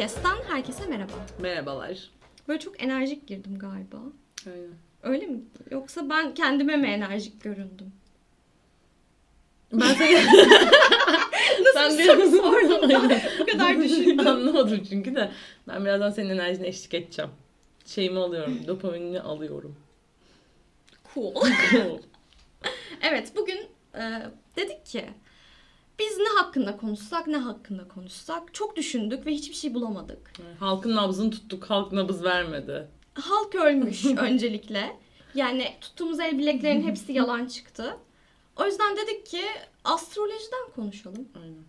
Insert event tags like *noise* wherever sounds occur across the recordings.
Podcast'tan herkese merhaba. Merhabalar. Böyle çok enerjik girdim galiba. Aynen. Öyle mi? Yoksa ben kendime mi enerjik göründüm? Ben seni... *laughs* Nasıl bir soru sordum *laughs* ben? Bu kadar düşündüm. Anlamadım çünkü de. Ben birazdan senin enerjine eşlik edeceğim. Şeyimi alıyorum. *laughs* Dopaminini alıyorum. Cool. Cool. Evet bugün e, dedik ki biz ne hakkında konuşsak ne hakkında konuşsak çok düşündük ve hiçbir şey bulamadık. Halkın nabzını tuttuk. Halk nabız vermedi. Halk ölmüş *laughs* öncelikle. Yani tuttuğumuz el bileklerin hepsi yalan çıktı. O yüzden dedik ki astrolojiden konuşalım. Aynen.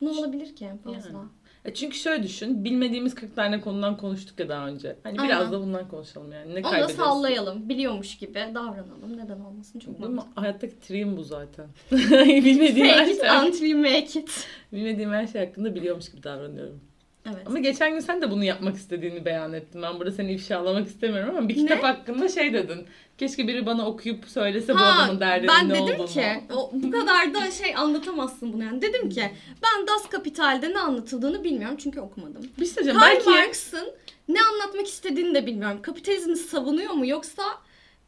Ne olabilir ki en fazla? Yani. E çünkü şöyle düşün. Bilmediğimiz 40 tane konudan konuştuk ya daha önce. Hani biraz Aynen. da bundan konuşalım yani. Ne Onu da sallayalım. Biliyormuş gibi davranalım. Neden olmasın? Çok Değil mi? Hayattaki triğim bu zaten. *laughs* bilmediğim her Fake it şey. until you make it. Bilmediğim her şey hakkında biliyormuş gibi davranıyorum. Evet. Ama geçen gün sen de bunu yapmak istediğini beyan ettin. Ben burada seni ifşalamak istemiyorum ama bir kitap Ne? hakkında şey dedin. Keşke biri bana okuyup söylese bu Ha, adamın derdinin ben ne dedim olduğunu. ki o, bu *laughs* kadar da şey anlatamazsın bunu yani. Dedim ki ben Das Kapital'de ne anlatıldığını bilmiyorum çünkü okumadım. Bir şey. Karl Belki Marx'ın ne anlatmak istediğini de bilmiyorum. Kapitalizmi savunuyor mu yoksa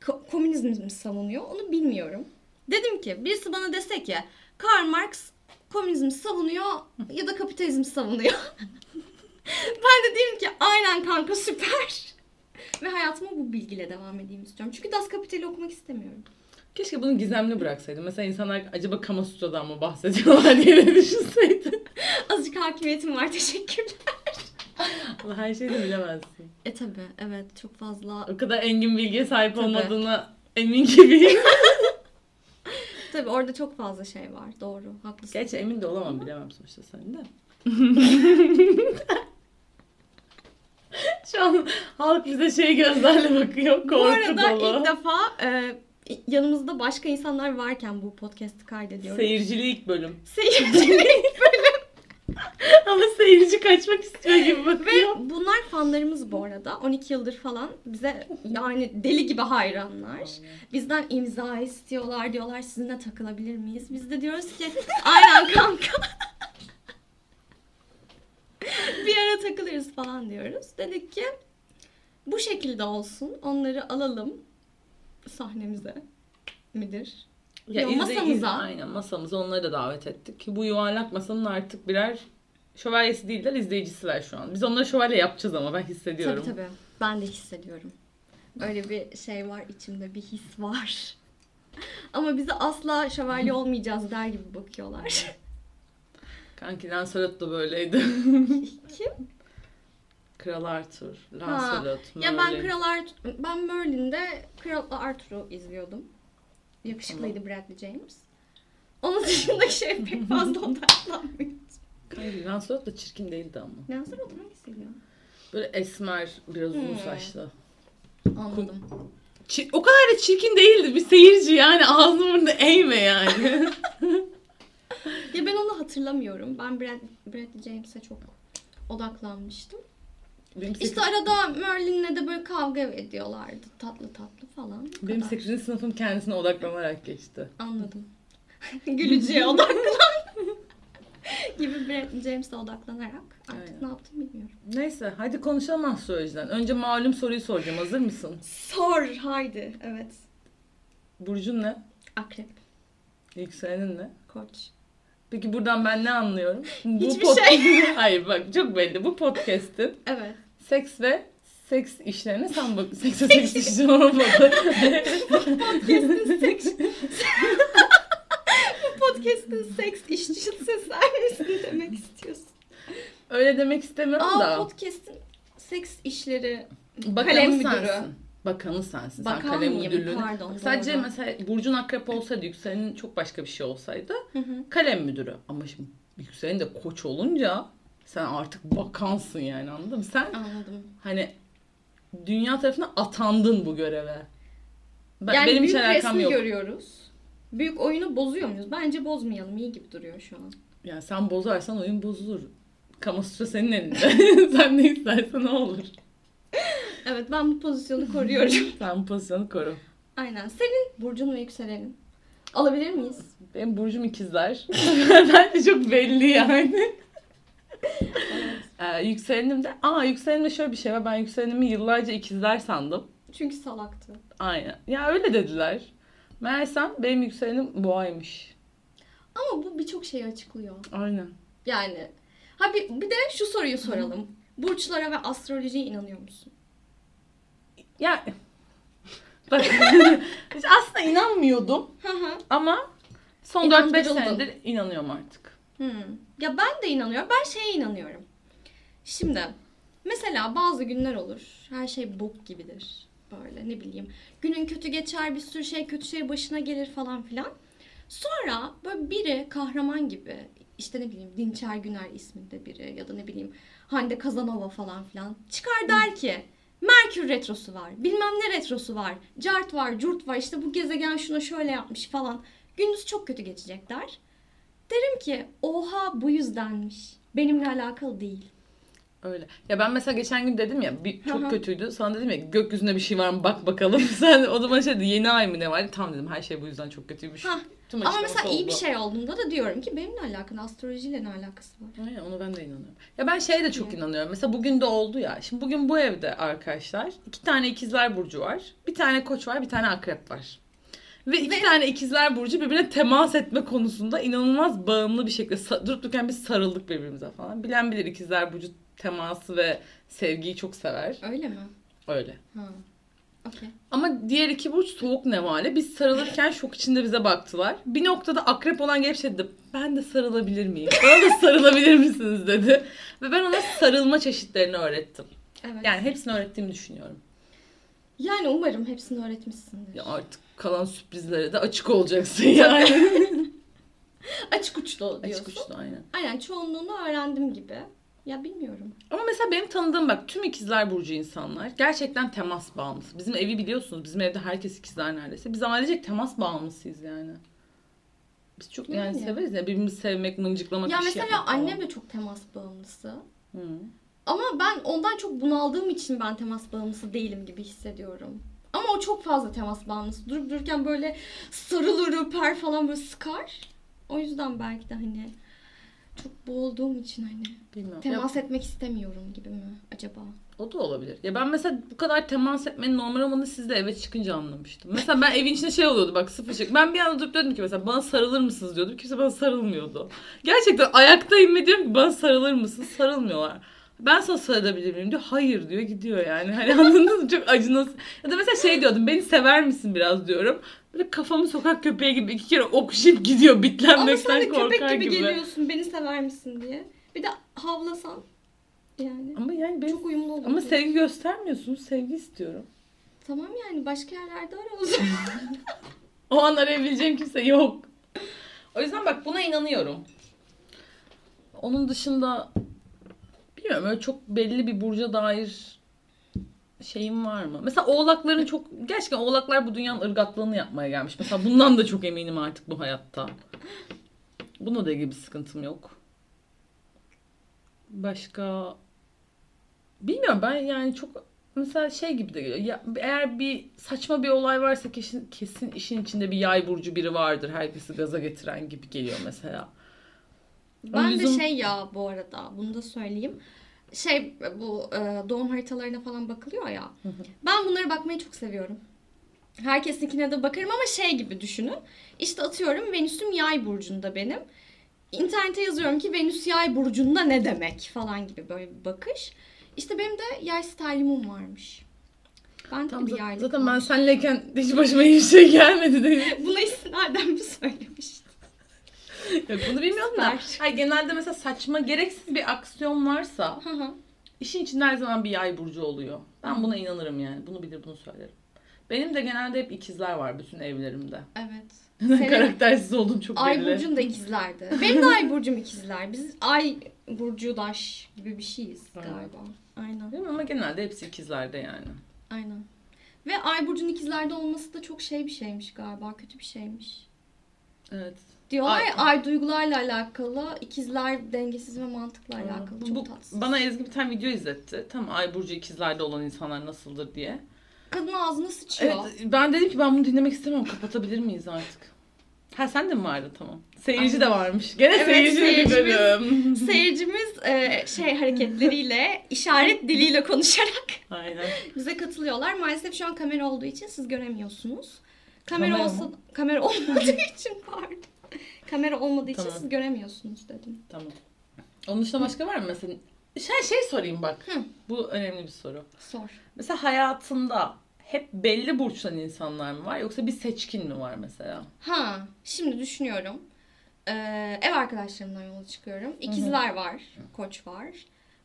ko- komünizmi mi savunuyor onu bilmiyorum. Dedim ki birisi bana dese ki Karl Marx komünizmi savunuyor ya da kapitalizmi savunuyor. *laughs* ben de diyeyim ki aynen kanka süper. Ve hayatıma bu bilgiyle devam edeyim istiyorum. Çünkü Das Kapital'i okumak istemiyorum. keşke bunu gizemli bıraksaydım. Mesela insanlar acaba Kama Sutra'dan mı bahsediyorlar *laughs* diye de düşünseydi. Azıcık hakimiyetim var teşekkürler. Ama her şeyi de bilemezsin. E tabi evet çok fazla. O kadar engin bilgiye sahip Tabii. olmadığına emin gibiyim. *laughs* Tabi orada çok fazla şey var doğru haklısın. Gerçi emin de olamam bilemem sonuçta sen de. *laughs* Şu an halk bize şey gözlerle bakıyor. Korku Bu arada dolu. ilk defa e, yanımızda başka insanlar varken bu podcast'i kaydediyoruz. Seyircili ilk bölüm. Seyirci. *laughs* Ama seyirci kaçmak istiyor gibi bakıyor. Ve bunlar fanlarımız bu arada. 12 yıldır falan bize yani deli gibi hayranlar. Bizden imza istiyorlar diyorlar sizinle takılabilir miyiz? Biz de diyoruz ki aynen kanka. *laughs* bir ara takılırız falan diyoruz. Dedik ki bu şekilde olsun. Onları alalım sahnemize midir? Ya, izle- masamıza. izle- aynen masamıza onları da davet ettik. Bu yuvarlak masanın artık birer şövalyesi değiller izleyicisiler şu an. Biz onları şövalye yapacağız ama ben hissediyorum. Tabii tabii. Ben de hissediyorum. Öyle bir şey var içimde bir his var. *laughs* Ama bize asla şövalye olmayacağız der gibi bakıyorlar. *laughs* Kanki Lancelot da böyleydi. *laughs* Kim? Kral Arthur, Lancelot, Ya ben Merlin. Kral Arthur, ben Merlin'de Kral Arthur'u izliyordum. Yakışıklıydı Bradley James. Onun dışındaki şey pek fazla odaklanmıyor. Kanki Lancelot da çirkin değildi ama. Lancelot hangisiydi ya? Böyle esmer, biraz uzun Hmm. saçlı. Anladım. Çi- o kadar da çirkin değildi. Bir seyirci yani ağzını burnunu eğme yani. *laughs* *laughs* Ya ben onu hatırlamıyorum. Ben Brad, Bradley James'e çok odaklanmıştım. Benim, İşte arada Merlin'le de böyle kavga ediyorlardı. Tatlı tatlı falan. Benim kadar. 8. sınıfım kendisine odaklanarak geçti. Anladım. *laughs* Gülücüye odaklan. *laughs* gibi Brad James'e odaklanarak artık Aynen. ne yaptım bilmiyorum. Neyse hadi konuşalım astrolojiden. Önce malum soruyu soracağım. Hazır mısın? Sor haydi. Evet. Burcun ne? Akrep. Yükselenin ne? Koç. Peki buradan ben ne anlıyorum? Bu Hiçbir şey. *laughs* Hayır bak çok belli. Bu podcast'in Evet. seks ve seks işlerine sen bak. *laughs* Seks ve seks işlerine olmadı. *laughs* Podcast'in seks... Bu podcast'in seks işçisi misin demek istiyorsun? Öyle demek istemiyorum Aa da. podcast'in seks işleri Bakanı kalem müdürü. sensin. Bakanı sensin. Bakan sen kalem mıyım? müdürlüğünü. Pardon, Sadece doğru. mesela Burcun akrep olsaydı yükselenin çok başka bir şey olsaydı Hı hı. kalem müdürü. Ama şimdi yükselenin de koç olunca sen artık bakansın yani anladın mı? Sen Anladım. hani dünya tarafına atandın bu göreve. Ben, yani benim hiç büyük alakam resmi yok. görüyoruz. Büyük oyunu bozuyor muyuz? Bence bozmayalım. İyi gibi duruyor şu an. Yani sen bozarsan oyun bozulur. Kamusutra senin elinde. *laughs* sen ne istersen o olur. Evet ben bu pozisyonu koruyorum. *laughs* Sen bu pozisyonu koru. Aynen. Senin burcun ve yükselenin. Alabilir miyiz? Benim burcum ikizler. *laughs* Bence çok belli yani. Evet. Ee, yükselenimde, aa yükselenimde şöyle bir şey var. Ben yükselenimi yıllarca ikizler sandım. Çünkü salaktı. Aynen. Ya öyle dediler. Meğersem benim yükselenim boğaymış. Ama bu birçok şeyi açıklıyor. Aynen. Yani ha bir, bir de şu soruyu soralım. Burçlara ve astrolojiye inanıyor musun? Ya *laughs* bak aslında inanmıyordum ama son 4-5 İnandırıldın. senedir inanıyorum artık. Hmm. Ya ben de inanıyorum. Ben şeye inanıyorum. Şimdi mesela bazı günler olur. Her şey bok gibidir. Böyle ne bileyim. Günün kötü geçer, bir sürü şey kötü şey başına gelir falan filan. Sonra böyle biri kahraman gibi işte ne bileyim Dinçer Güner isminde biri ya da ne bileyim Hande Kazanova falan filan çıkar der ki Merkür retrosu var, bilmem ne retrosu var, cart var, curt var, işte bu gezegen şuna şöyle yapmış falan. Gündüz çok kötü geçecek der. Derim ki oha bu yüzdenmiş. Benimle alakalı değil. Öyle. Ya ben mesela geçen gün dedim ya bir, çok kötüydü. Sana dedim ya gökyüzünde bir şey var mı bak bakalım. *laughs* Sen o zaman şey dedi yeni ay mı ne var? Tamam dedim her şey bu yüzden çok kötüymüş. Hah. Tüm Ama mesela iyi oldu. bir şey olduğunda da diyorum ki benimle alakalı, astrolojiyle ne alakası var? Aynen onu ben de inanıyorum. Ya ben şeye de çok Ne? inanıyorum. Mesela bugün de oldu ya. Şimdi bugün bu evde arkadaşlar iki tane ikizler burcu var. Bir tane koç var, bir tane akrep var. Ve iki Ve- tane ikizler burcu birbirine temas etme konusunda inanılmaz bağımlı bir şekilde durup dururken biz sarıldık birbirimize falan. Bilen bilir ikizler burcu teması ve sevgiyi çok sever. Öyle mi? Öyle. Ha. Okey. Ama diğer iki burç soğuk nevale. Biz sarılırken şok içinde bize baktılar. Bir noktada akrep olan gelip şey dedi. Ben de sarılabilir miyim? Bana da sarılabilir misiniz dedi. Ve ben ona sarılma çeşitlerini öğrettim. Evet. Yani hepsini öğrettiğimi düşünüyorum. Yani umarım hepsini öğretmişsindir. Ya artık kalan sürprizlere de açık olacaksın yani. *laughs* Açık uçlu diyorsun. açık uçlu aynen. Aynen çoğunluğunu öğrendim gibi. Ya bilmiyorum. Ama mesela benim tanıdığım bak tüm ikizler burcu insanlar gerçekten temas bağımlısı. Bizim evi biliyorsunuz. Bizim evde herkes ikizler neredeyse. Biz ailecek temas bağımlısıyız yani. Biz çok yani, Yani. severiz ya birbirimizi sevmek, mıncıklamak, ya bir şey mesela yapmak falan. annem de çok temas bağımlısı. Hı. Ama ben ondan çok bunaldığım için ben temas bağımlısı değilim gibi hissediyorum. Ama o çok fazla temas bağımlısı. Durup dururken böyle sarılır, öper falan böyle sıkar. O yüzden belki de hani çok boğulduğum için hani Bilmiyorum. temas etmek istemiyorum gibi mi acaba? Ya, o da olabilir. Ya ben mesela bu kadar temas etmenin normal olmadığını sizde eve çıkınca anlamıştım. Mesela ben evin içinde şey oluyordu bak sıfır şey. Ben bir anda durup dedim ki mesela bana sarılır mısınız diyordum. Kimse bana sarılmıyordu. Gerçekten ayaktayım ve diyorum ki bana sarılır mısın? Sarılmıyorlar. Ben sana sarılabilir miyim diyor. Hayır diyor gidiyor yani. Hani *laughs* anladınız mı? Çok acınası. Ya da mesela şey diyordum. Beni sever misin biraz diyorum. Böyle kafamı sokak köpeği gibi iki kere okşayıp gidiyor. Ama Bitlenmekten sen de köpek korkar gibi, gibi. geliyorsun beni sever misin diye. Bir de havlasan yani. Ama yani benim... Çok uyumlu olur. Ama sevgi göstermiyorsunuz. Sevgi istiyorum. Tamam yani başka yerlerde ara o *laughs* zaman. O an arayabileceğim kimse yok. O yüzden bak buna inanıyorum. Onun dışında bilmiyorum öyle çok belli bir burca dair şeyim var mı? Mesela oğlakların çok gerçekten oğlaklar bu dünyanın ırgatlığını yapmaya gelmiş. Mesela bundan da çok eminim artık bu hayatta. Buna da ilgili bir sıkıntım yok. Başka bilmiyorum ben yani çok mesela şey gibi de geliyor. Ya, eğer bir saçma bir olay varsa kesin, kesin işin içinde bir yay burcu biri vardır. Herkesi gaza getiren gibi geliyor mesela. Ben de Lüzum- şey ya bu arada bunu da söyleyeyim. Şey bu e, doğum haritalarına falan bakılıyor ya. Ben bunlara bakmayı çok seviyorum. Herkesinkine de bakarım ama şey gibi düşünün. İşte atıyorum Venüs'üm yay burcunda benim. İnternete yazıyorum ki Venüs yay burcunda ne demek falan gibi böyle bir bakış. İşte benim de yay sterlimum varmış. Ben de Tam bir zaten, yaylık zaten ben var. senleyken hiç başıma hiçbir şey gelmedi değil. *laughs* Buna istinaden mi söylemiştim? *laughs* Yok bunu bilmiyorum da. Hayır, genelde mesela saçma gereksiz bir aksiyon varsa Hı hı. işin içinde her zaman bir yay burcu oluyor. Ben buna inanırım yani. Bunu bilir bunu söylerim. Benim de genelde hep ikizler var bütün evlerimde. evet. *laughs* Neden Senin- karaktersiz olduğum çok Ay belli. burcun da ikizlerdi. Benim de ay burcum ikizler. Biz ay burcu daş gibi bir şeyiz galiba. Aynen. Değil mi? Ama genelde hepsi ikizlerde yani. Aynen. Ve ay burcun ikizlerde olması da çok şey bir şeymiş galiba. Kötü bir şeymiş. Evet. Diyorlar Ay- ay duygularla alakalı, ikizler dengesiz ve mantıkla alakalı. Çok Bu, tatsız. bana Ezgi bir tane video izletti. Tam Ay Burcu ikizlerde olan insanlar nasıldır diye. Kadın ağzına sıçıyor. Evet ben dedim ki ben bunu dinlemek istemiyorum. Kapatabilir miyiz artık? Ha sen de mi vardın tamam. Seyirci de varmış. Gene Evet, seyirci seyircimiz- giderim. *laughs* seyircimiz e, şey hareketleriyle, *laughs* işaret diliyle konuşarak Aynen. *laughs* bize katılıyorlar. Maalesef şu an kamera olduğu için siz göremiyorsunuz. Kamera, Kamera olsa mı? kamera olmadığı için pardon. Kamera olmadığı için Tamam. siz göremiyorsunuz dedim. Tamam. Onun dışında başka var mı mesela? Şey, şey sorayım bak. Hı. Bu önemli bir soru. Sor. Mesela hayatında hep belli burçtan insanlar mı var yoksa bir seçkin mi var mesela? Ha, şimdi düşünüyorum. Ee, ev arkadaşlarımdan yola çıkıyorum. İkizler var, koç var,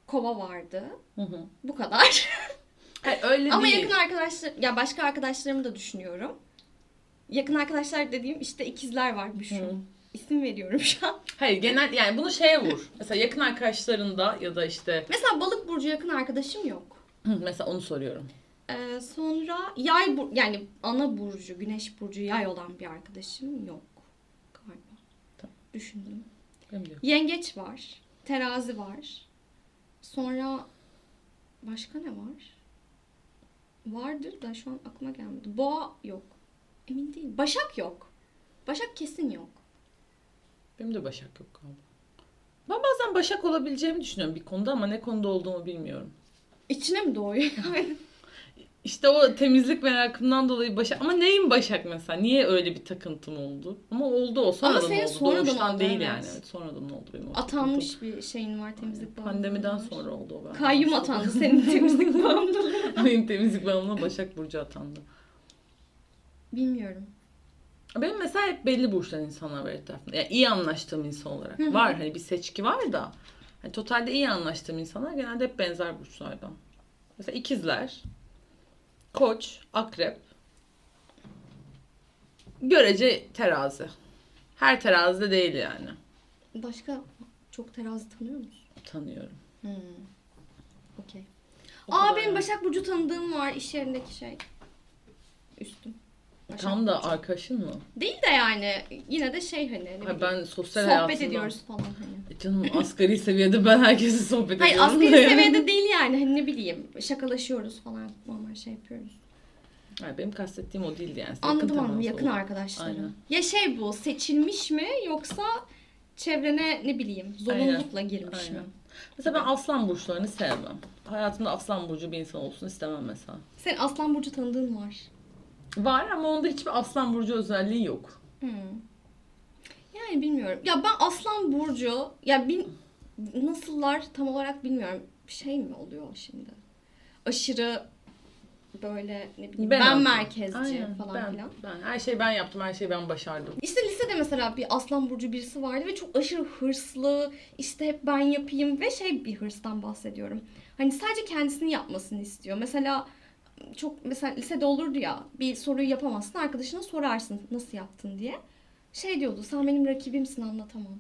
kova vardı. Hı hı. Bu kadar. *laughs* Hayır öyle Ama değil. yakın arkadaşlar, ya başka arkadaşlarımı da düşünüyorum. Yakın arkadaşlar dediğim işte ikizler var. Hı. İsim veriyorum şu an. Hayır genel yani bunu şeye vur. Mesela yakın arkadaşlarında ya da işte Mesela balık burcu yakın arkadaşım yok. Hı, mesela onu soruyorum. Ee, sonra yay bur yani ana burcu, güneş burcu yay olan bir arkadaşım yok galiba. Tamam. Düşündüm. Benim de yok. Yengeç var, terazi var. Sonra başka ne var? Vardır da şu an aklıma gelmedi. Boğa yok. Emin değilim. Başak yok. Başak kesin yok. Benim de Başak yok galiba. Ben bazen Başak olabileceğimi düşünüyorum bir konuda ama ne konuda olduğumu bilmiyorum. İçine mi doğuyor? *laughs* İşte o temizlik merakımdan dolayı Başak. Ama neyim Başak mesela? Niye öyle bir takıntım oldu? Ama oldu o. Sonradan senin oldu. sonradan oldu, değil evet. yani. Evet, sonradan oldu benim o takıntım. Atanmış bir şeyin var temizlik bağımlılığı Pandemiden var. sonra oldu o. ben. Kayyum atandı senin temizlik *laughs* bağımlılığı. benim temizlik bağımlılığı Başak Burcu atandı. Bilmiyorum. Benim mesela hep belli burçtan insanlar var etrafımda. Yani iyi anlaştığım insan olarak. Hı hı. Var hani bir seçki var da. Hani totalde iyi anlaştığım insanlar genelde hep benzer burçlardan. Mesela ikizler, koç, akrep, görece terazi. Her terazide değil yani. Başka çok terazi tanıyor musun? Tanıyorum. Hmm. Okey. O Aa kadar benim yani. Başak Burcu tanıdığım var iş yerindeki şey. Üstüm. Başak Tam da arkadaşın mı? Değil de yani yine de şey hani. ne Ha, ben sosyal sohbet hayatımda... ediyoruz falan hani. E canım asgari seviyede ben herkese sohbet Hayır ediyorum. asgari da yani. seviyede değil yani hani ne bileyim şakalaşıyoruz falan normal şey yapıyoruz. Hayır, benim kastettiğim o değildi yani. Anladım temas anladım yakın arkadaşlarım. Ya şey bu seçilmiş mi yoksa çevrene ne bileyim zorunlulukla girmiş Aynen. mi? Mesela ben aslan burçlarını sevmem. Hayatımda aslan burcu bir insan olsun istemem mesela. Senin Aslan Burcu tanıdığın var. Var ama onda hiçbir aslan burcu özelliği yok. Hmm. Yani bilmiyorum. Ya ben Aslan Burcu ya bin, nasıllar tam olarak bilmiyorum. Şey mi oluyor şimdi? Aşırı böyle ne bileyim ben, yaptım. merkezci Aynen, falan ben, filan. Ben, her şeyi ben yaptım, her şeyi ben başardım. İşte lisede mesela bir Aslan Burcu birisi vardı ve çok aşırı hırslı. işte hep ben yapayım ve şey bir hırstan bahsediyorum. Hani sadece kendisini yapmasını istiyor. Mesela çok mesela lisede olurdu ya bir soruyu yapamazsın arkadaşına sorarsın nasıl yaptın diye. Şey diyordu sen benim rakibimsin anlatamam.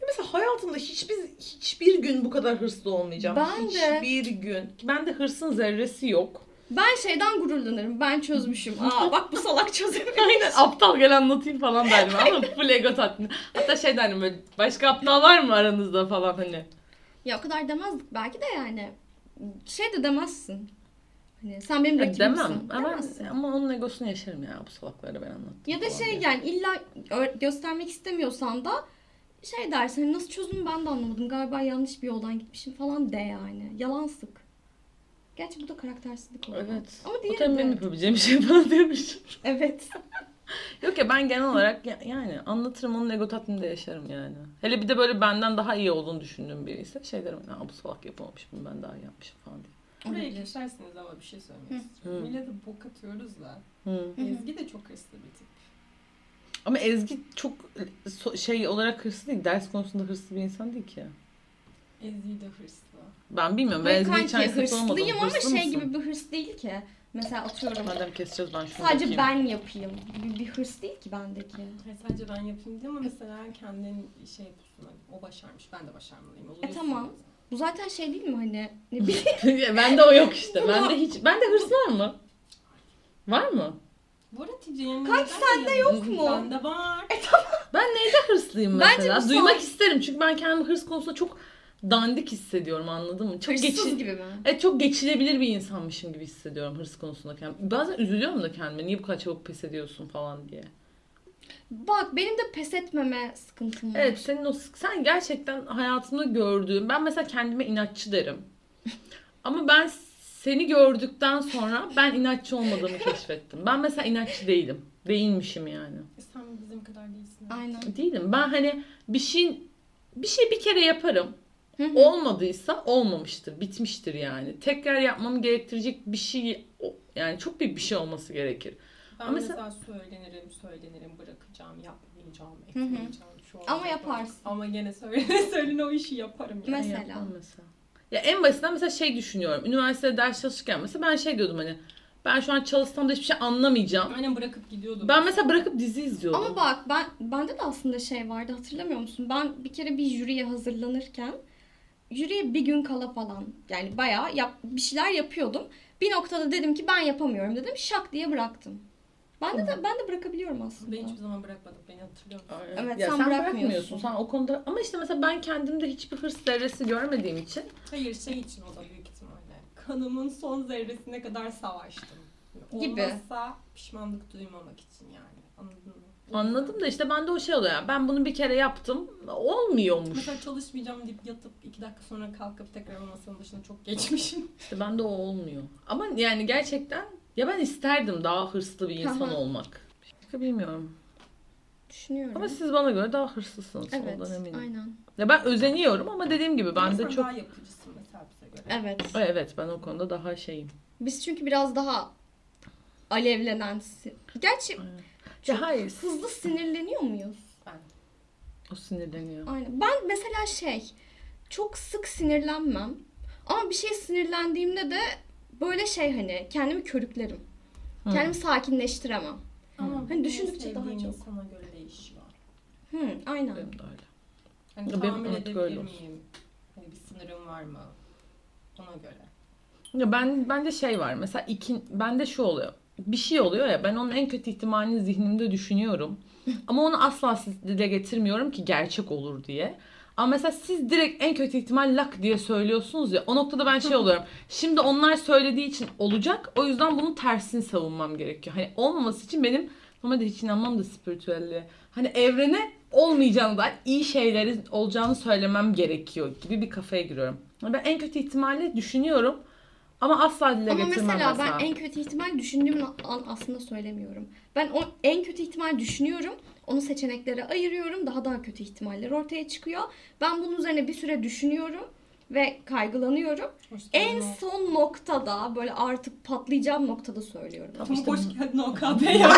Ya mesela hayatımda hiçbir hiçbir gün bu kadar hırslı olmayacağım. Ben de. Hiçbir gün. Bende hırsın zerresi yok. Ben şeyden gururlanırım ben çözmüşüm. *laughs* Aa bak bu salak çözememiş. *laughs* Aynen aptal gel anlatayım falan derdim ama full ego tatmin. Hatta şey derdim böyle başka aptal var mı aranızda falan hani. Ya o kadar demezdik belki de yani. Şey de demezsin. Hani sen benim Ya rakibimsin. demem ama, Demezsin. ama onun egosunu yaşarım ya bu salakları ben anlattım. Ya da şey diye. yani illa göstermek istemiyorsan da şey dersin hani nasıl çözdüm ben de anlamadım. Galiba yanlış bir yoldan gitmişim falan de yani. Yalan sık. Gerçi bu da karaktersizlik oluyor. Evet. Ama O diğeri tabii benim yapabileceğim şey *laughs* falan diyormuş. Evet. *laughs* Yok ya ben genel olarak ya- yani anlatırım onun ego tatminde yaşarım yani. Hele bir de böyle benden daha iyi olduğunu düşündüğüm biri ise şey derim ya bu salak yapamamış bunu ben daha iyi yapmışım falan diye. Buraya geçersiniz ama bir şey söylemek istiyorum. Millete bok atıyoruz da. Hı. Ezgi de çok hırslı bir tip. Ama Ezgi çok şey olarak hırslı değil. Ders konusunda hırslı bir insan değil ki. Ezgi de hırslı. Ben bilmiyorum. Ben Ezgi'yi hiç sınıfta olmadım. hırslıyım ama Hırslı şey mısın? gibi bir hırs değil ki. Mesela atıyorum Madem keseceğiz ben şunu sadece bakayım. ben yapayım gibi bir hırs değil ki bendeki. Hayır, sadece ben yapayım diye ama mesela kendin şey yapıyorsun. Hani, o başarmış ben de başarmalıyım. Oluyorsun E, tamam. bazen. Bu zaten şey değil mi hani ne *laughs* bileyim. bende o yok işte. Bende hiç bende hırs var mı? Var mı? Bu arada Tice'nin Kanki sende yok mu? Bende var. Ben neyde hırslıyım Bence mesela? bu Duymak isterim çünkü ben kendimi hırs konusunda çok dandik hissediyorum anladın mı? Çok Hırsız geçi- gibi mi? Evet çok geçilebilir bir insanmışım gibi hissediyorum hırs konusunda kendimi. Bazen üzülüyorum da kendime niye bu kadar çabuk pes ediyorsun falan diye. Bak benim de pes etmeme sıkıntım var. Evet senin o sen gerçekten hayatımda gördüğüm ben mesela kendime inatçı derim. *laughs* Ama ben seni gördükten sonra ben inatçı olmadığımı *laughs* keşfettim. Ben mesela inatçı değilim. Değilmişim yani. E sen bizim kadar değilsin. Aynen. Değilim. Ben hani bir şey bir şey bir kere yaparım. Hı hı. Olmadıysa olmamıştır. Bitmiştir yani. Tekrar yapmamı gerektirecek bir şey yani çok büyük bir şey olması gerekir. Ben Ama mesela, söylenirim, söylenirim, bırakacağım, yapmayacağım, Hı hı. etmeyeceğim. Şu Ama yaparsın. Ama gene söylene *laughs* söylene o işi yaparım yani. Mesela. Yapmam mesela. Ya en basitinden mesela şey düşünüyorum. Üniversitede ders çalışırken mesela ben şey diyordum hani ben şu an çalışsam da hiçbir şey anlamayacağım. Aynen bırakıp gidiyordum. Ben mesela bırakıp dizi izliyordum. Ama bak ben bende de aslında şey vardı hatırlamıyor musun? Ben bir kere bir jüriye hazırlanırken jüriye bir gün kala falan yani bayağı yap, bir şeyler yapıyordum. Bir noktada dedim ki ben yapamıyorum dedim. Şak diye bıraktım. Ben de, de ben de bırakabiliyorum aslında. Ben hiçbir zaman bırakmadım. Beni hatırlıyor musun? Aynen. Evet, ya sen sen, bırakmıyorsun. bırakmıyorsun. Sen o konuda ama işte mesela ben kendimde hiçbir hırs zerresi görmediğim için Hayır şey için o da büyük ihtimalle. Kanımın son zerresine kadar savaştım. Gibi. Olmazsa pişmanlık duymamak için yani. Anladın mı? anladım da işte bende o şey oluyor. Yani ben bunu bir kere yaptım. Olmuyormuş. Mesela çalışmayacağım deyip yatıp iki dakika sonra kalkıp tekrar masanın başına çok geçmişim. İşte bende o olmuyor. Ama yani gerçekten ya ben isterdim daha hırslı bir insan Aha. olmak. Başka bilmiyorum. Düşünüyorum. Ama siz bana göre daha hırslısınız evet, ondan eminim. aynen. Ya ben özeniyorum ama dediğim gibi ben de çok daha yapıcısın mesela bize göre. Evet. Evet ben o konuda daha şeyim. Biz çünkü biraz daha alevlenen si- Gerçi Çok Ya hayır hızlı sinirleniyor muyuz? Ben. o sinirleniyor. Aynen. Ben mesela şey çok sık sinirlenmem. Ama bir şey sinirlendiğimde de böyle şey hani kendimi körüklerim. Hı. Kendimi sakinleştiremem. Ama Hani düşündükçe daha çok. insana göre değişiyor. Hı, aynen. Benim de öyle. Hani Ya benim artık öyle miyim? Hani bir sınırım var mı? Ona göre. Ya ben bende şey var. Mesela iki bende şu oluyor. Bir şey oluyor ya ben onun en kötü ihtimalini zihnimde düşünüyorum. *laughs* Ama onu asla dile getirmiyorum ki gerçek olur diye. Ama mesela siz direkt en kötü ihtimal lak diye söylüyorsunuz ya. O noktada ben şey oluyorum. Şimdi onlar söylediği için olacak. O yüzden bunun tersini savunmam gerekiyor. Hani olmaması için benim normalde hiç inanmam da spiritüelliğe. Hani evrene olmayacağını da iyi şeyleri olacağını söylemem gerekiyor gibi bir kafaya giriyorum. Ben en kötü ihtimali düşünüyorum. Ama asla dile Ama getirmem mesela, mesela. ben en kötü ihtimal düşündüğüm an aslında söylemiyorum. Ben o en kötü ihtimal düşünüyorum. Onu seçeneklere ayırıyorum. Daha daha kötü ihtimaller ortaya çıkıyor. Ben bunun üzerine bir süre düşünüyorum ve kaygılanıyorum. En son noktada böyle artık patlayacağım noktada söylüyorum. Tamam Ama işte hoş bu- geldin OKB ya.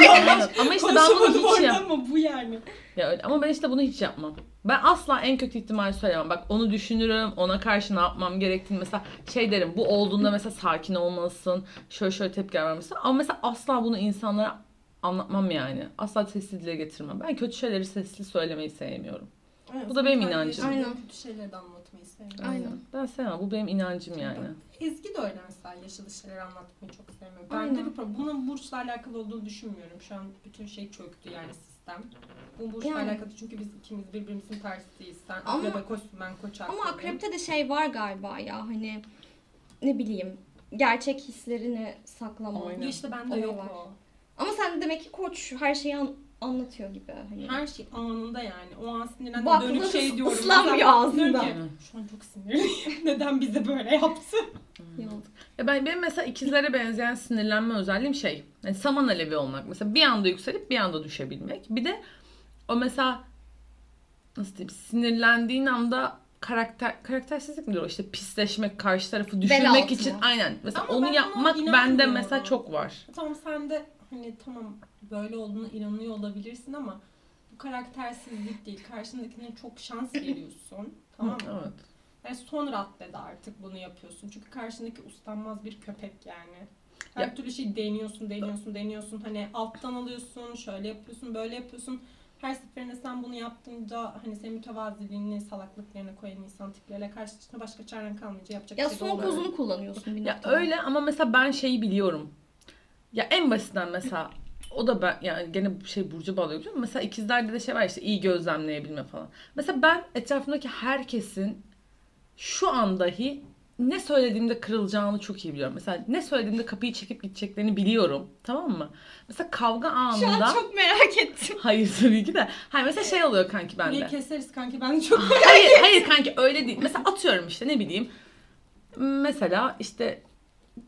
Ama işte ben bunu hiç orada yap. ama bu yani. Ya öyle. Ama ben işte bunu hiç yapmam. Ben asla en kötü ihtimali söylemem. Bak onu düşünürüm. Ona karşı ne yapmam gerektiğini mesela şey derim. Bu olduğunda mesela sakin olmalısın. Şöyle şöyle tepkiler vermelisin. Ama mesela asla bunu insanlara anlatmam yani. Asla sesli dile getirmem. Ben kötü şeyleri sesli söylemeyi sevmiyorum. Evet, Bu da benim inancım. Aynen. Kötü şeyleri de anlatmayı sevmiyorum. Aynen. Ben sevmem. Bu benim inancım yani. Ezgi de öyle mesela yaşadığı şeyleri anlatmayı çok sevmiyor. Aynen. Bende bir problem. Bunun burçla alakalı olduğunu düşünmüyorum. Şu an bütün şey çöktü yani sistem. Bu burçla Yani. alakalı çünkü biz ikimiz birbirimizin tersiyiz. Sen Ama- akrebe koçsun ben koç Ama akrepte de şey var galiba ya hani ne bileyim gerçek hislerini saklama. Aynen. İşte bende yok var. o. Ama sen demek ki koç her şeyi an- anlatıyor gibi. Hani. Her şey anında yani. O an sinirlendim Bak, dönüp şey diyorum. ıslanmıyor Mesela ağzında. diyorum ki, Evet. Şu an çok sinirliyim. *laughs* Neden bize böyle yaptı? Yok. Ya ben benim mesela ikizlere benzeyen sinirlenme özelliğim şey. Yani saman alevi olmak. Mesela bir anda yükselip bir anda düşebilmek. Bir de o mesela nasıl diyeyim sinirlendiğin anda karakter karaktersizlik midir o işte pisleşmek, karşı tarafı düşürmek için aynen. Mesela Ama ben onu ona yapmak bende inanmıyorum. mesela çok var. Tamam sen de hani tamam böyle olduğuna inanıyor olabilirsin ama bu karaktersizlik değil. Karşındakine çok şans veriyorsun. tamam mı? Evet. Yani son raddede artık bunu yapıyorsun. Çünkü karşındaki ustanmaz bir köpek yani. Her Ya- türlü şey deniyorsun, deniyorsun, deniyorsun. Hani alttan alıyorsun, şöyle yapıyorsun, böyle yapıyorsun. Her seferinde sen bunu yaptığında hani senin mütevaziliğini salaklıklarına koyan insan tipleriyle karşısında başka çaren kalmayınca yapacak Ya bir şey son kozunu kullanıyorsun bir Ya öyle ama mesela ben şeyi biliyorum. Ya en basitten mesela o da ben yani gene şey burcu bağlıyor ama mesela ikizlerde de şey var işte iyi gözlemleyebilme falan. Mesela ben etrafımdaki herkesin şu an dahi ne söylediğimde kırılacağını çok iyi biliyorum. Mesela ne söylediğimde kapıyı çekip gideceklerini biliyorum. Tamam mı? Mesela kavga Şu anında... an çok merak ettim. Hayır tabii ki de. Hayır mesela şey oluyor kanki bende. Burayı keseriz kanki ben de çok hayır hayır kanki öyle değil. Mesela atıyorum işte ne bileyim. Mesela işte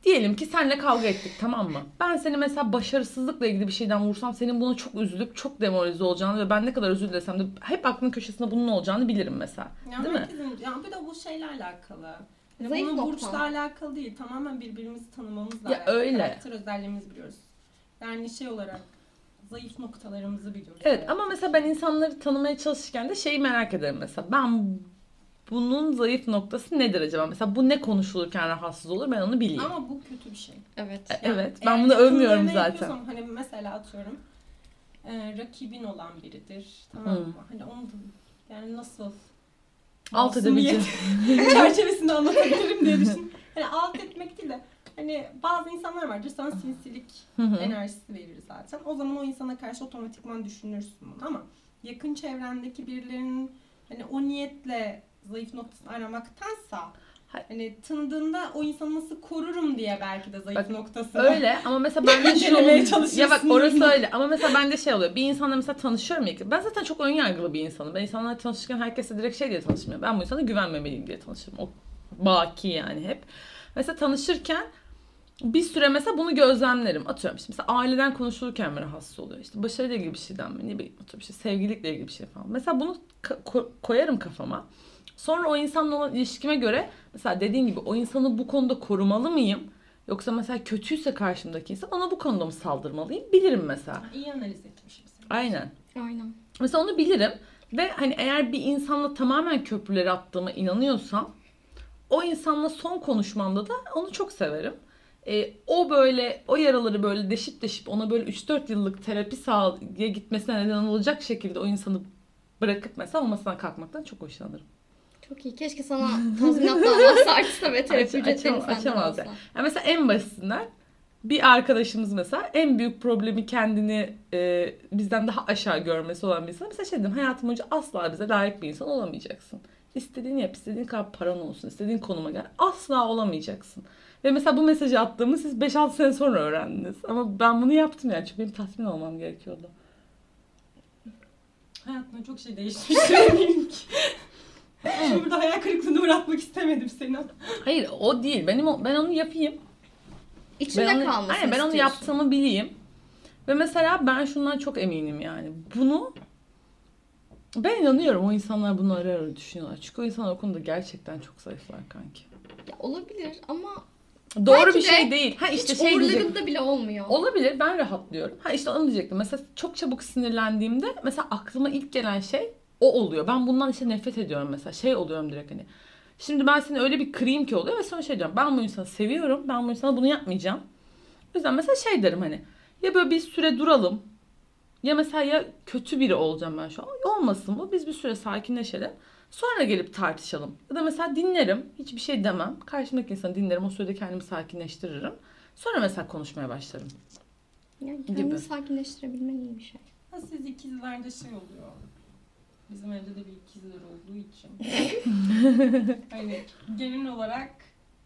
diyelim ki senle kavga ettik tamam mı? Ben seni mesela başarısızlıkla ilgili bir şeyden vursam senin buna çok üzülüp çok demoralize olacağını ve ben ne kadar özür dilesem de hep aklının köşesinde bunun olacağını bilirim mesela. Ya Değil mi? herkesin, ya bir de bu şeyle alakalı. Yani Zayıf bunun nokta. burçla alakalı değil. Tamamen birbirimizi tanımamızla Ya alakalı. öyle. Karakter özelliğimizi biliyoruz. Yani şey olarak zayıf noktalarımızı biliyoruz. Evet ama mesela ben insanları tanımaya çalışırken de şeyi merak ederim mesela. Ben bunun zayıf noktası nedir acaba? Mesela bu ne konuşulurken rahatsız olur ben onu bileyim. Ama bu kötü bir şey. Evet. E, Yani evet eğer ben bunu övmüyorum zaten. Hani mesela atıyorum e, rakibin olan biridir. Tamam mı? Hani onu yani nasıl Alt edebileceğim. *laughs* çerçevesinde anlatabilirim diye düşün. Hani alt etmek değil de hani bazı insanlar vardır sana sinsilik enerjisi verir zaten. O zaman o insana karşı otomatikman düşünürsün bunu ama yakın çevrendeki birilerinin hani o niyetle zayıf noktasını aramaktansa hani tanıdığında o insanı nasıl korurum diye belki de zayıf Bak, noktası. Öyle ama mesela ben de *laughs* Denemeye oluyor. Ya bak orası öyle ama mesela bende şey oluyor. Bir insanla mesela tanışıyorum ya. Ben zaten çok önyargılı bir insanım. Ben insanlarla tanışırken herkese direkt şey diye tanışmıyorum. Ben bu insana güvenmemeliyim diye tanışırım. O baki yani hep. Mesela tanışırken bir süre mesela bunu gözlemlerim. Atıyorum işte mesela aileden konuşulurken mi rahatsız oluyor? İşte başarıyla ilgili bir şeyden mi? Ne bileyim atıyorum işte sevgililikle ilgili bir şey falan. Mesela bunu ka- ko- koyarım kafama. Sonra o insanla olan ilişkime göre mesela dediğin gibi o insanı bu konuda korumalı mıyım? Yoksa mesela kötüyse karşımdaki insan ona bu konuda mı saldırmalıyım? Bilirim mesela. İyi analiz etmişim seni. Aynen. Aynen. Mesela onu bilirim. Ve hani eğer bir insanla tamamen köprüleri attığıma inanıyorsam o insanla son konuşmamda da onu çok severim. Ee, o böyle o yaraları böyle deşip deşip ona böyle 3-4 yıllık terapi sahaya gitmesine neden olacak şekilde o insanı bırakıp mesela o masadan kalkmaktan çok hoşlanırım. Çok iyi. Keşke sana tazminat davası açsa ve terapi Aç- ücretlerini açam- senden açamaz alsa. yani. Yani mesela en basitinden bir arkadaşımız mesela en büyük problemi kendini e, bizden daha aşağı görmesi olan bir insan. Mesela şey dedim hayatım boyunca asla bize layık bir insan olamayacaksın. İstediğini yap, istediğin kadar paran olsun, istediğin konuma gel. Asla olamayacaksın. Ve mesela bu mesajı attığımı siz 5-6 sene sonra öğrendiniz. Ama ben bunu yaptım yani çünkü benim tatmin olmam gerekiyordu. Hayatımda çok şey değişmiş. *laughs* Şimdi burada hayal kırıklığına uğratmak istemedim seni. Hayır o değil. Benim o- ben onu yapayım. İçinde ben onu, kalmasını aynen, ben onu istiyorsun. yaptığımı bileyim. Ve mesela ben şundan çok eminim yani. Bunu ben inanıyorum o insanlar bunu ara ara düşünüyorlar. Çünkü o insanlar o konuda gerçekten çok zayıflar kanki. Ya olabilir ama Doğru Belki bir de şey değil. Ha işte hiç şey diyecek. umurlarında bile olmuyor. Olabilir ben rahatlıyorum. Ha işte onu diyecektim. Mesela çok çabuk sinirlendiğimde mesela aklıma ilk gelen şey o oluyor. Ben bundan işte nefret ediyorum mesela. Şey oluyorum direkt hani. Şimdi ben seni öyle bir kırayım ki oluyor ve sonra şey diyorum. Ben bu insanı seviyorum. Ben bu insana bunu yapmayacağım. O yüzden mesela şey derim hani. Ya böyle bir süre duralım. Ya mesela ya kötü biri olacağım ben şu an. Olmasın bu. Biz bir süre sakinleşelim. Sonra gelip tartışalım. Ya da mesela dinlerim. Hiçbir şey demem. Karşımdaki insanı dinlerim. O sürede kendimi sakinleştiririm. Sonra mesela konuşmaya başlarım. Yani Gibi. kendini sakinleştirebilmen iyi bir şey. Ha, siz ikizlerde şey oluyor. Bizim evde de bir ikizler olduğu için. *laughs* hani genel olarak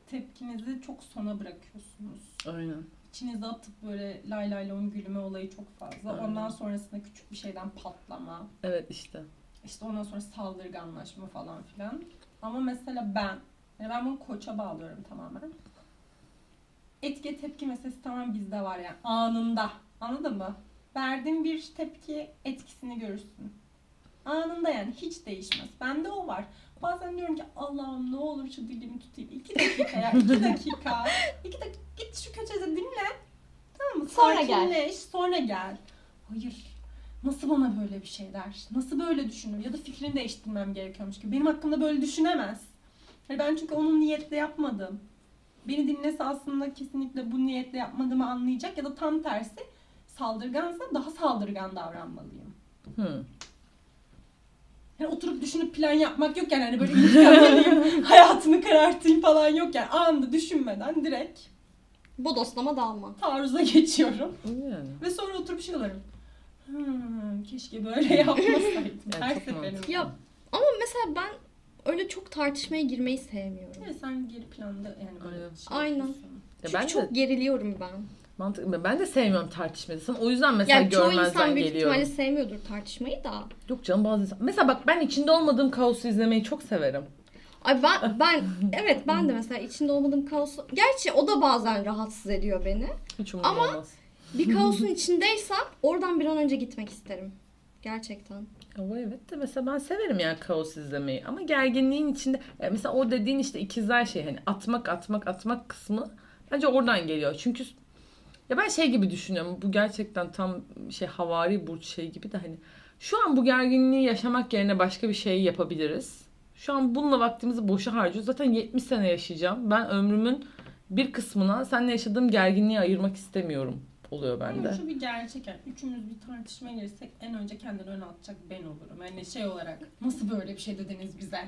tepkinizi çok sona bırakıyorsunuz. Aynen. İçinize atıp böyle lay lay lon gülme olayı çok fazla. Aynen. Ondan sonrasında küçük bir şeyden patlama. Evet işte. İşte ondan sonra saldırganlaşma falan filan. Ama mesela ben, yani ben bunu koça bağlıyorum tamamen. Etki tepki meselesi tamamen bizde var yani anında. Anladın mı? Verdiğin bir tepki etkisini görürsün. Anında yani hiç değişmez. Bende o var. Bazen diyorum ki Allah'ım ne olur şu dilimi tutayım. İki dakika ya. iki *laughs* dakika. İki dakika. Git şu köşede dinle. Tamam mı? Sonra gel. Sakinleş, Sonra gel. Hayır. Nasıl bana böyle bir şey der? Nasıl böyle düşünür? Ya da fikrini değiştirmem gerekiyormuş gibi. Benim hakkımda böyle düşünemez. Hani ben çünkü onun niyetle yapmadım. Beni dinlese aslında kesinlikle bu niyetle yapmadığımı anlayacak ya da tam tersi saldırgansa daha saldırgan davranmalıyım. Hı. Yani oturup düşünüp plan yapmak yok yani hani böyle intikam *laughs* hayatını karartayım falan yok yani anında düşünmeden direkt Bodoslama dalma. taarruza geçiyorum. Yani. Ve sonra oturup şey olurum. Hmm, keşke böyle *laughs* yapmasaydım. Yani Her çok seferinde. Ya Ama mesela ben öyle çok tartışmaya girmeyi sevmiyorum. Evet, sen geri planda yani böyle Aynen. şey Aynen. Ya Çünkü ben çok de geriliyorum ben. Mantıklı. Ben de sevmiyorum tartışmayı. Sen o yüzden mesela Yani çoğu görmezden insan büyük geliyorum. ihtimalle sevmiyordur tartışmayı da. Yok canım bazı insan. Mesela bak ben içinde olmadığım kaosu izlemeyi çok severim. Ay ben *laughs* ben evet ben de mesela içinde olmadığım kaosu gerçi o da bazen rahatsız ediyor beni. Hiç Ama- olmaz. Bir kaosun *laughs* içindeysem oradan bir an önce gitmek isterim. Gerçekten. O evet de mesela ben severim yani kaos izlemeyi ama gerginliğin içinde mesela o dediğin işte ikizler şey hani atmak atmak atmak kısmı bence oradan geliyor. Çünkü ya ben şey gibi düşünüyorum bu gerçekten tam şey havari burç şey gibi de hani şu an bu gerginliği yaşamak yerine başka bir şey yapabiliriz. Şu an bununla vaktimizi boşa harcıyoruz. Zaten 70 sene yaşayacağım. Ben ömrümün bir kısmına seninle yaşadığım gerginliği ayırmak istemiyorum oluyor bende. Ama şu bir gerçek yani üçümüz bir tartışmaya girsek en önce kendini öne atacak ben olurum. Yani şey olarak nasıl böyle bir şey dediniz bize?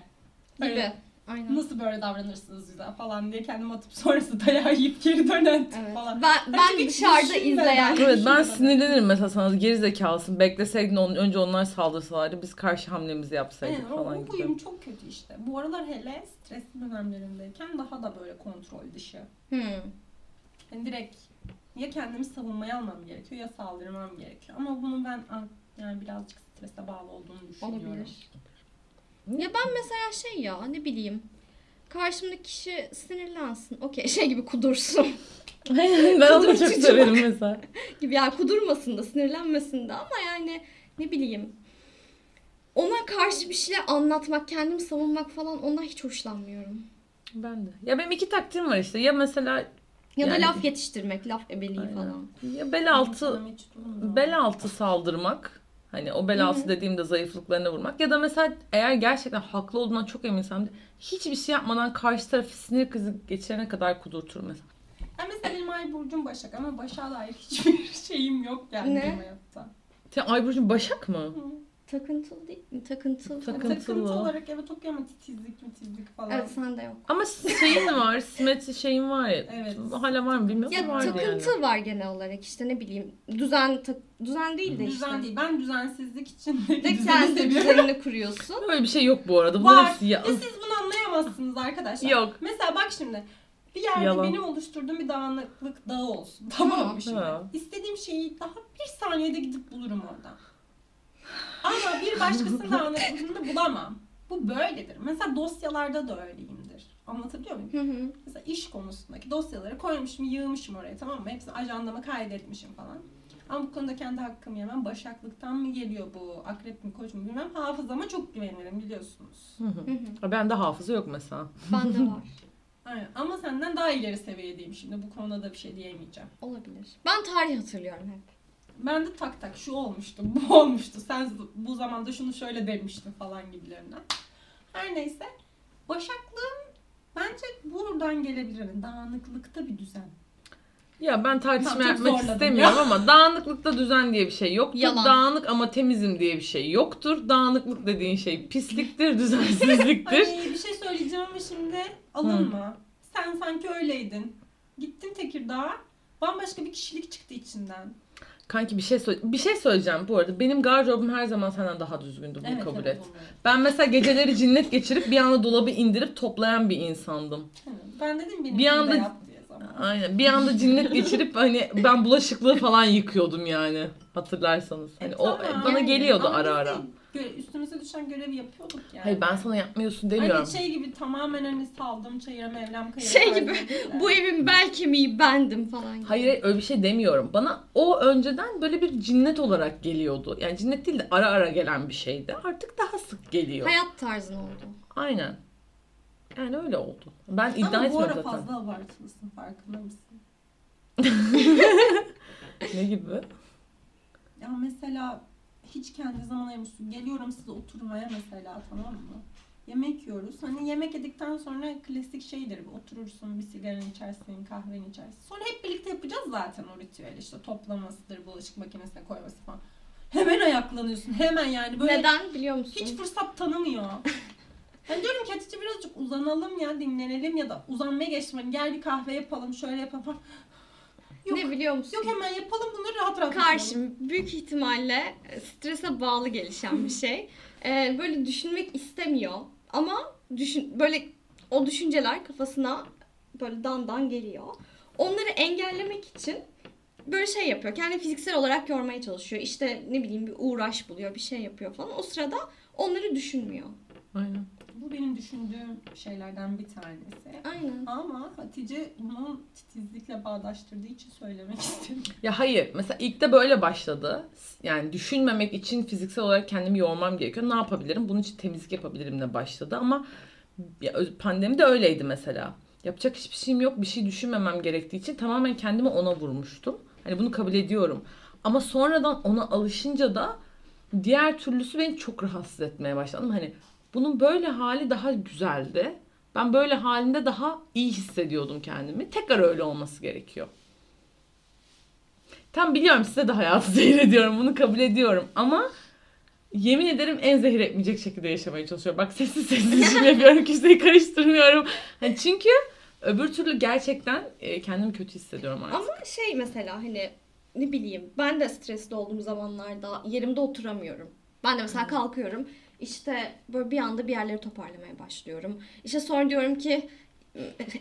Gibi. Evet. Aynen. Nasıl böyle davranırsınız bize falan diye kendimi atıp sonrası dayağı yiyip geri dönen Evet. falan. Ben, ben Çünkü dışarıda izleyen. Evet ben sinirlenirim mesela sana geri zekalısın bekleseydin on, önce onlar saldırsalardı biz karşı hamlemizi yapsaydık o, falan o gibi. huyum çok kötü işte. Bu aralar hele stresli dönemlerimdeyken daha da böyle kontrol dışı. Hmm. Yani direkt ya kendimi savunmaya almam gerekiyor ya saldırmam gerekiyor. Ama bunun ben an- yani birazcık strese bağlı olduğunu düşünüyorum. Olabilir. Ya ben mesela şey ya ne bileyim. Karşımdaki kişi sinirlensin. Okey şey gibi kudursun. *laughs* ben onu çok Kudurtucu severim mesela. *laughs* gibi yani kudurmasın da sinirlenmesin de ama yani ne bileyim. Ona karşı bir şeyler anlatmak, kendimi savunmak falan ondan hiç hoşlanmıyorum. Ben de. Ya benim iki taktiğim var işte. Ya mesela Ya da Yani- laf yetiştirmek, laf ebeliği Aynen. falan. ya bel altı bel altı saldırmak. Hani o bel altı dediğimde zayıflıklarına vurmak. Ya da mesela eğer gerçekten haklı olduğundan çok eminsem de hiçbir şey yapmadan karşı tarafı sinir krizi geçirene kadar kudurturum mesela. Ya mesela benim ay burcum Başak ama Başak'a dair hiçbir *laughs* şeyim yok yani Ne? hayatta. Sen Ay Burcu'nun Başak mı? Hı. Takıntılı değil mi? Takıntılı. Takıntılı. takıntı olarak evet okey ama titizlik mitizlik falan. Evet sende yok. Ama şeyin var, simetri şeyin var ya. Evet. Hala var mı bilmiyorum Ya vardı takıntı yani. var genel olarak işte ne bileyim düzen tak- düzen değil de işte. Düzen değil. Ben düzensizlik içindeki *laughs* De kendi seviyorum. düzenini kuruyorsun. Böyle bir şey yok bu arada. Bunların Var. hepsi ya- Ve siz bunu anlayamazsınız arkadaşlar. Yok. Mesela bak şimdi. Bir yerde Yalan. benim oluşturduğum bir dağınıklık dağı olsun. *laughs* Tamam mı şimdi? Ha. İstediğim şeyi daha bir saniyede gidip bulurum oradan. Ama bir başkasının dağınıklığını bulamam. Bu böyledir. Mesela dosyalarda da öyleyimdir. Anlatabiliyor muyum? Hı hı. Mesela iş konusundaki dosyaları koymuşum, yığmışım oraya tamam mı? Hepsini ajandama kaydetmişim falan. Ama bu konuda kendi hakkımı yemem. Başaklıktan mı geliyor bu? Akrep mi koç mu bilmem. Hafızama çok güvenirim biliyorsunuz. Hı hı. Hı hı. Ha, Bende hafıza yok mesela. Bende *laughs* var. Aynen. Ama senden daha ileri seviyedeyim şimdi. Bu konuda da bir şey diyemeyeceğim. Olabilir. Ben tarih hatırlıyorum hep. Ben de tak tak şu olmuştu, bu *laughs* olmuştu. Sen bu zamanda şunu şöyle demiştin falan gibilerinden. Her neyse. Başaklığım bence buradan gelebilir. Yani dağınıklıkta bir düzen. Ya ben tartışma çok yapmak istemiyorum ya. ama dağınıklıkta düzen diye bir şey yoktur. Yalan. Dağınık ama temizim diye bir şey yoktur. Dağınıklık dediğin şey pisliktir, düzensizliktir. *laughs* Ay bir şey söyleyeceğim ama şimdi alınma. Sen sanki öyleydin. Gittin Tekirdağ'a. Bambaşka bir kişilik çıktı içinden. Kanki bir şey söyle bir şey söyleyeceğim bu arada. Benim gardırobum her zaman senden daha düzgündü. Bunu kabul et. onu- Ben mesela geceleri cinnet geçirip bir anda dolabı indirip toplayan bir insandım. Evet. Ben dedim benim Bir anda- yap diye zaman. Aynen. Bir anda cinnet geçirip hani ben bulaşıklığı falan yıkıyordum yani. Hatırlarsanız. Hani E, o tamam. bana Yani geliyordu ama ara biz ara. de gö- üstümüze düşen görevi yapıyorduk yani. Hayır ben sana yapmıyorsun demiyorum. Hani şey gibi tamamen hani saldım çayıra mevlam kayıra. Şey gibi. Bu evin bel kemiği bendim falan gibi. Hayır öyle bir şey demiyorum. Bana o önceden böyle bir cinnet olarak geliyordu. Yani cinnet değil de ara ara gelen bir şeydi. Artık daha sık geliyor. Hayat tarzın oldu. Aynen. Yani öyle oldu. Ben iddia Ama bu etmiyorum ara zaten. fazla abartılısın farkında mısın? *laughs* Ne gibi? Ya mesela hiç kendi zaman ayırmışsın. Geliyorum size oturmaya mesela tamam mı? Yemek yiyoruz. Hani yemek yedikten sonra klasik şeydir. Oturursun bir sigaranı içersin, kahveni içersin. Sonra hep birlikte yapacağız zaten o ritüeli. İşte toplamasıdır, bulaşık makinesine koyması falan. Hemen ayaklanıyorsun. Hemen yani böyle Neden biliyor musun? hiç fırsat tanımıyor. *laughs* Ben diyorum ki Hatice birazcık uzanalım ya dinlenelim ya da uzanmaya geçtim. Hani gel bir kahve yapalım şöyle yapalım. Yok. Ne biliyor musun? Yok hemen yapalım bunları rahat rahat yapalım. Karşım büyük ihtimalle strese bağlı gelişen bir *laughs* şey. Ee, böyle düşünmek istemiyor ama düşün böyle o düşünceler kafasına böyle dandan geliyor. Onları engellemek için böyle şey yapıyor. Kendi fiziksel olarak yormaya çalışıyor. İşte ne bileyim bir uğraş buluyor, bir şey yapıyor falan. O sırada onları düşünmüyor. Aynen. Bu benim düşündüğüm şeylerden bir tanesi. Aynen. Ama Hatice bunu titizlikle bağdaştırdığı için söylemek *laughs* istedim. Ya hayır. Mesela ilk de böyle başladı. Yani düşünmemek için fiziksel olarak kendimi yormam gerekiyor. Ne yapabilirim? Bunun için temizlik yapabilirimle başladı ama ya, pandemi de öyleydi mesela. Yapacak hiçbir şeyim yok. Bir şey düşünmemem gerektiği için tamamen kendimi ona vurmuştum. Hani bunu kabul ediyorum. Ama sonradan ona alışınca da diğer türlüsü beni çok rahatsız etmeye başladım. Hani bunun böyle hali daha güzeldi. Ben böyle halinde daha iyi hissediyordum kendimi. Tekrar öyle olması gerekiyor. Tam biliyorum size de hayatı *laughs* zehir ediyorum. Bunu kabul ediyorum. Ama yemin ederim en zehir etmeyecek şekilde yaşamaya çalışıyorum. Bak sessiz sessiz işimi *laughs* yapıyorum. Kimseyi karıştırmıyorum. Hani çünkü öbür türlü gerçekten e, kendimi kötü hissediyorum artık. Ama şey mesela hani ne bileyim ben de stresli olduğum zamanlarda yerimde oturamıyorum. Ben de mesela kalkıyorum işte böyle bir anda bir yerleri toparlamaya başlıyorum. İşte sonra diyorum ki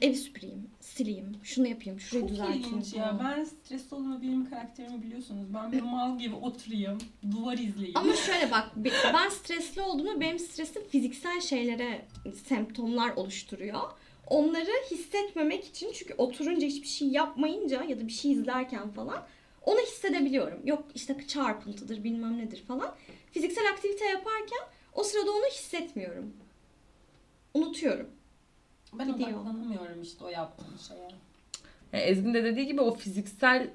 evi süpüreyim, sileyim, şunu yapayım, şurayı Çok düzelteyim. ilginç ya. Ben stresli olduğumu benim karakterimi biliyorsunuz. Ben bir mal gibi oturayım, duvar izleyeyim. Ama *laughs* şöyle bak be- ben stresli olduğumu benim stresim fiziksel şeylere semptomlar oluşturuyor. Onları hissetmemek için çünkü oturunca hiçbir şey yapmayınca ya da bir şey izlerken falan onu hissedebiliyorum. Yok işte çarpıntıdır bilmem nedir falan. Fiziksel aktivite yaparken o sırada onu hissetmiyorum. Unutuyorum. ben gidiyor. odaklanamıyorum işte o yaptığım şeye. Yani Ezgi'nin de dediği gibi o fiziksel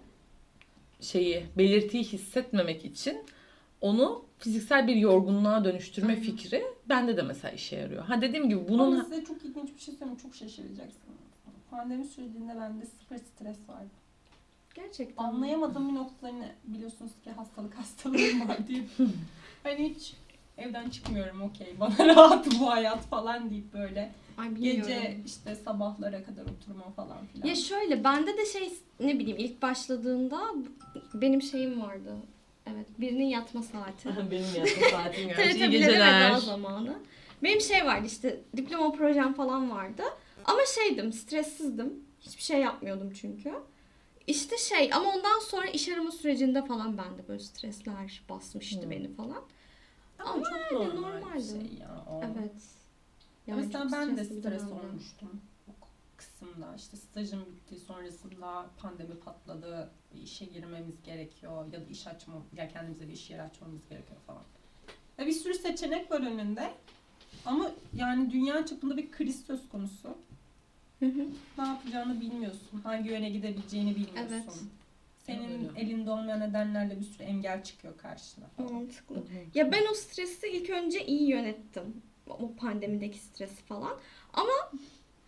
şeyi, belirtiyi hissetmemek için onu fiziksel bir yorgunluğa dönüştürme Aynen. fikri bende de mesela işe yarıyor. Ha dediğim gibi Bunun... bunun Ama size çok ilginç bir şey söyleyeyim. Çok şaşıracaksınız. Pandemi sürecinde bende sıfır stres vardı. Gerçekten. Anlayamadığım bir noktalarını biliyorsunuz ki hastalık *laughs* hastalığım var diye. *laughs* hani hiç evden çıkmıyorum okey *laughs* bana rahat bu hayat falan deyip böyle. Ay. Gece işte sabahlara kadar oturma falan filan. Ya şöyle bende de şey ne bileyim ilk başladığında benim şeyim vardı. Evet birinin yatma saati. *laughs* benim yatma saatim TRT bile demedi daha zamanı. Benim şey vardı işte diploma projem falan vardı. Ama şeydim stressizdim. Hiçbir şey yapmıyordum çünkü. İşte şey ama ondan sonra iş arama sürecinde falan bende böyle stresler basmıştı Hmm. beni falan. Ama, Ama çok normal normaldi. bir şey ya. O. Evet. Ya Yani Mesela ben de stres olmuştum bu kısımda. İşte stajım bitti sonrasında pandemi patladı. işe girmemiz gerekiyor ya da iş açma ya kendimize bir iş yeri açmamız gerekiyor falan. Ya bir sürü seçenek var önünde. Ama yani dünya çapında bir kriz söz konusu. Hı hı. Ne yapacağını bilmiyorsun. Hangi yöne gidebileceğini bilmiyorsun. Evet. Senin Öyle. elinde olmayan nedenlerle bir sürü engel çıkıyor karşına falan. Mantıklı. Ya ben o stresi ilk önce iyi yönettim. O pandemideki stresi falan. Ama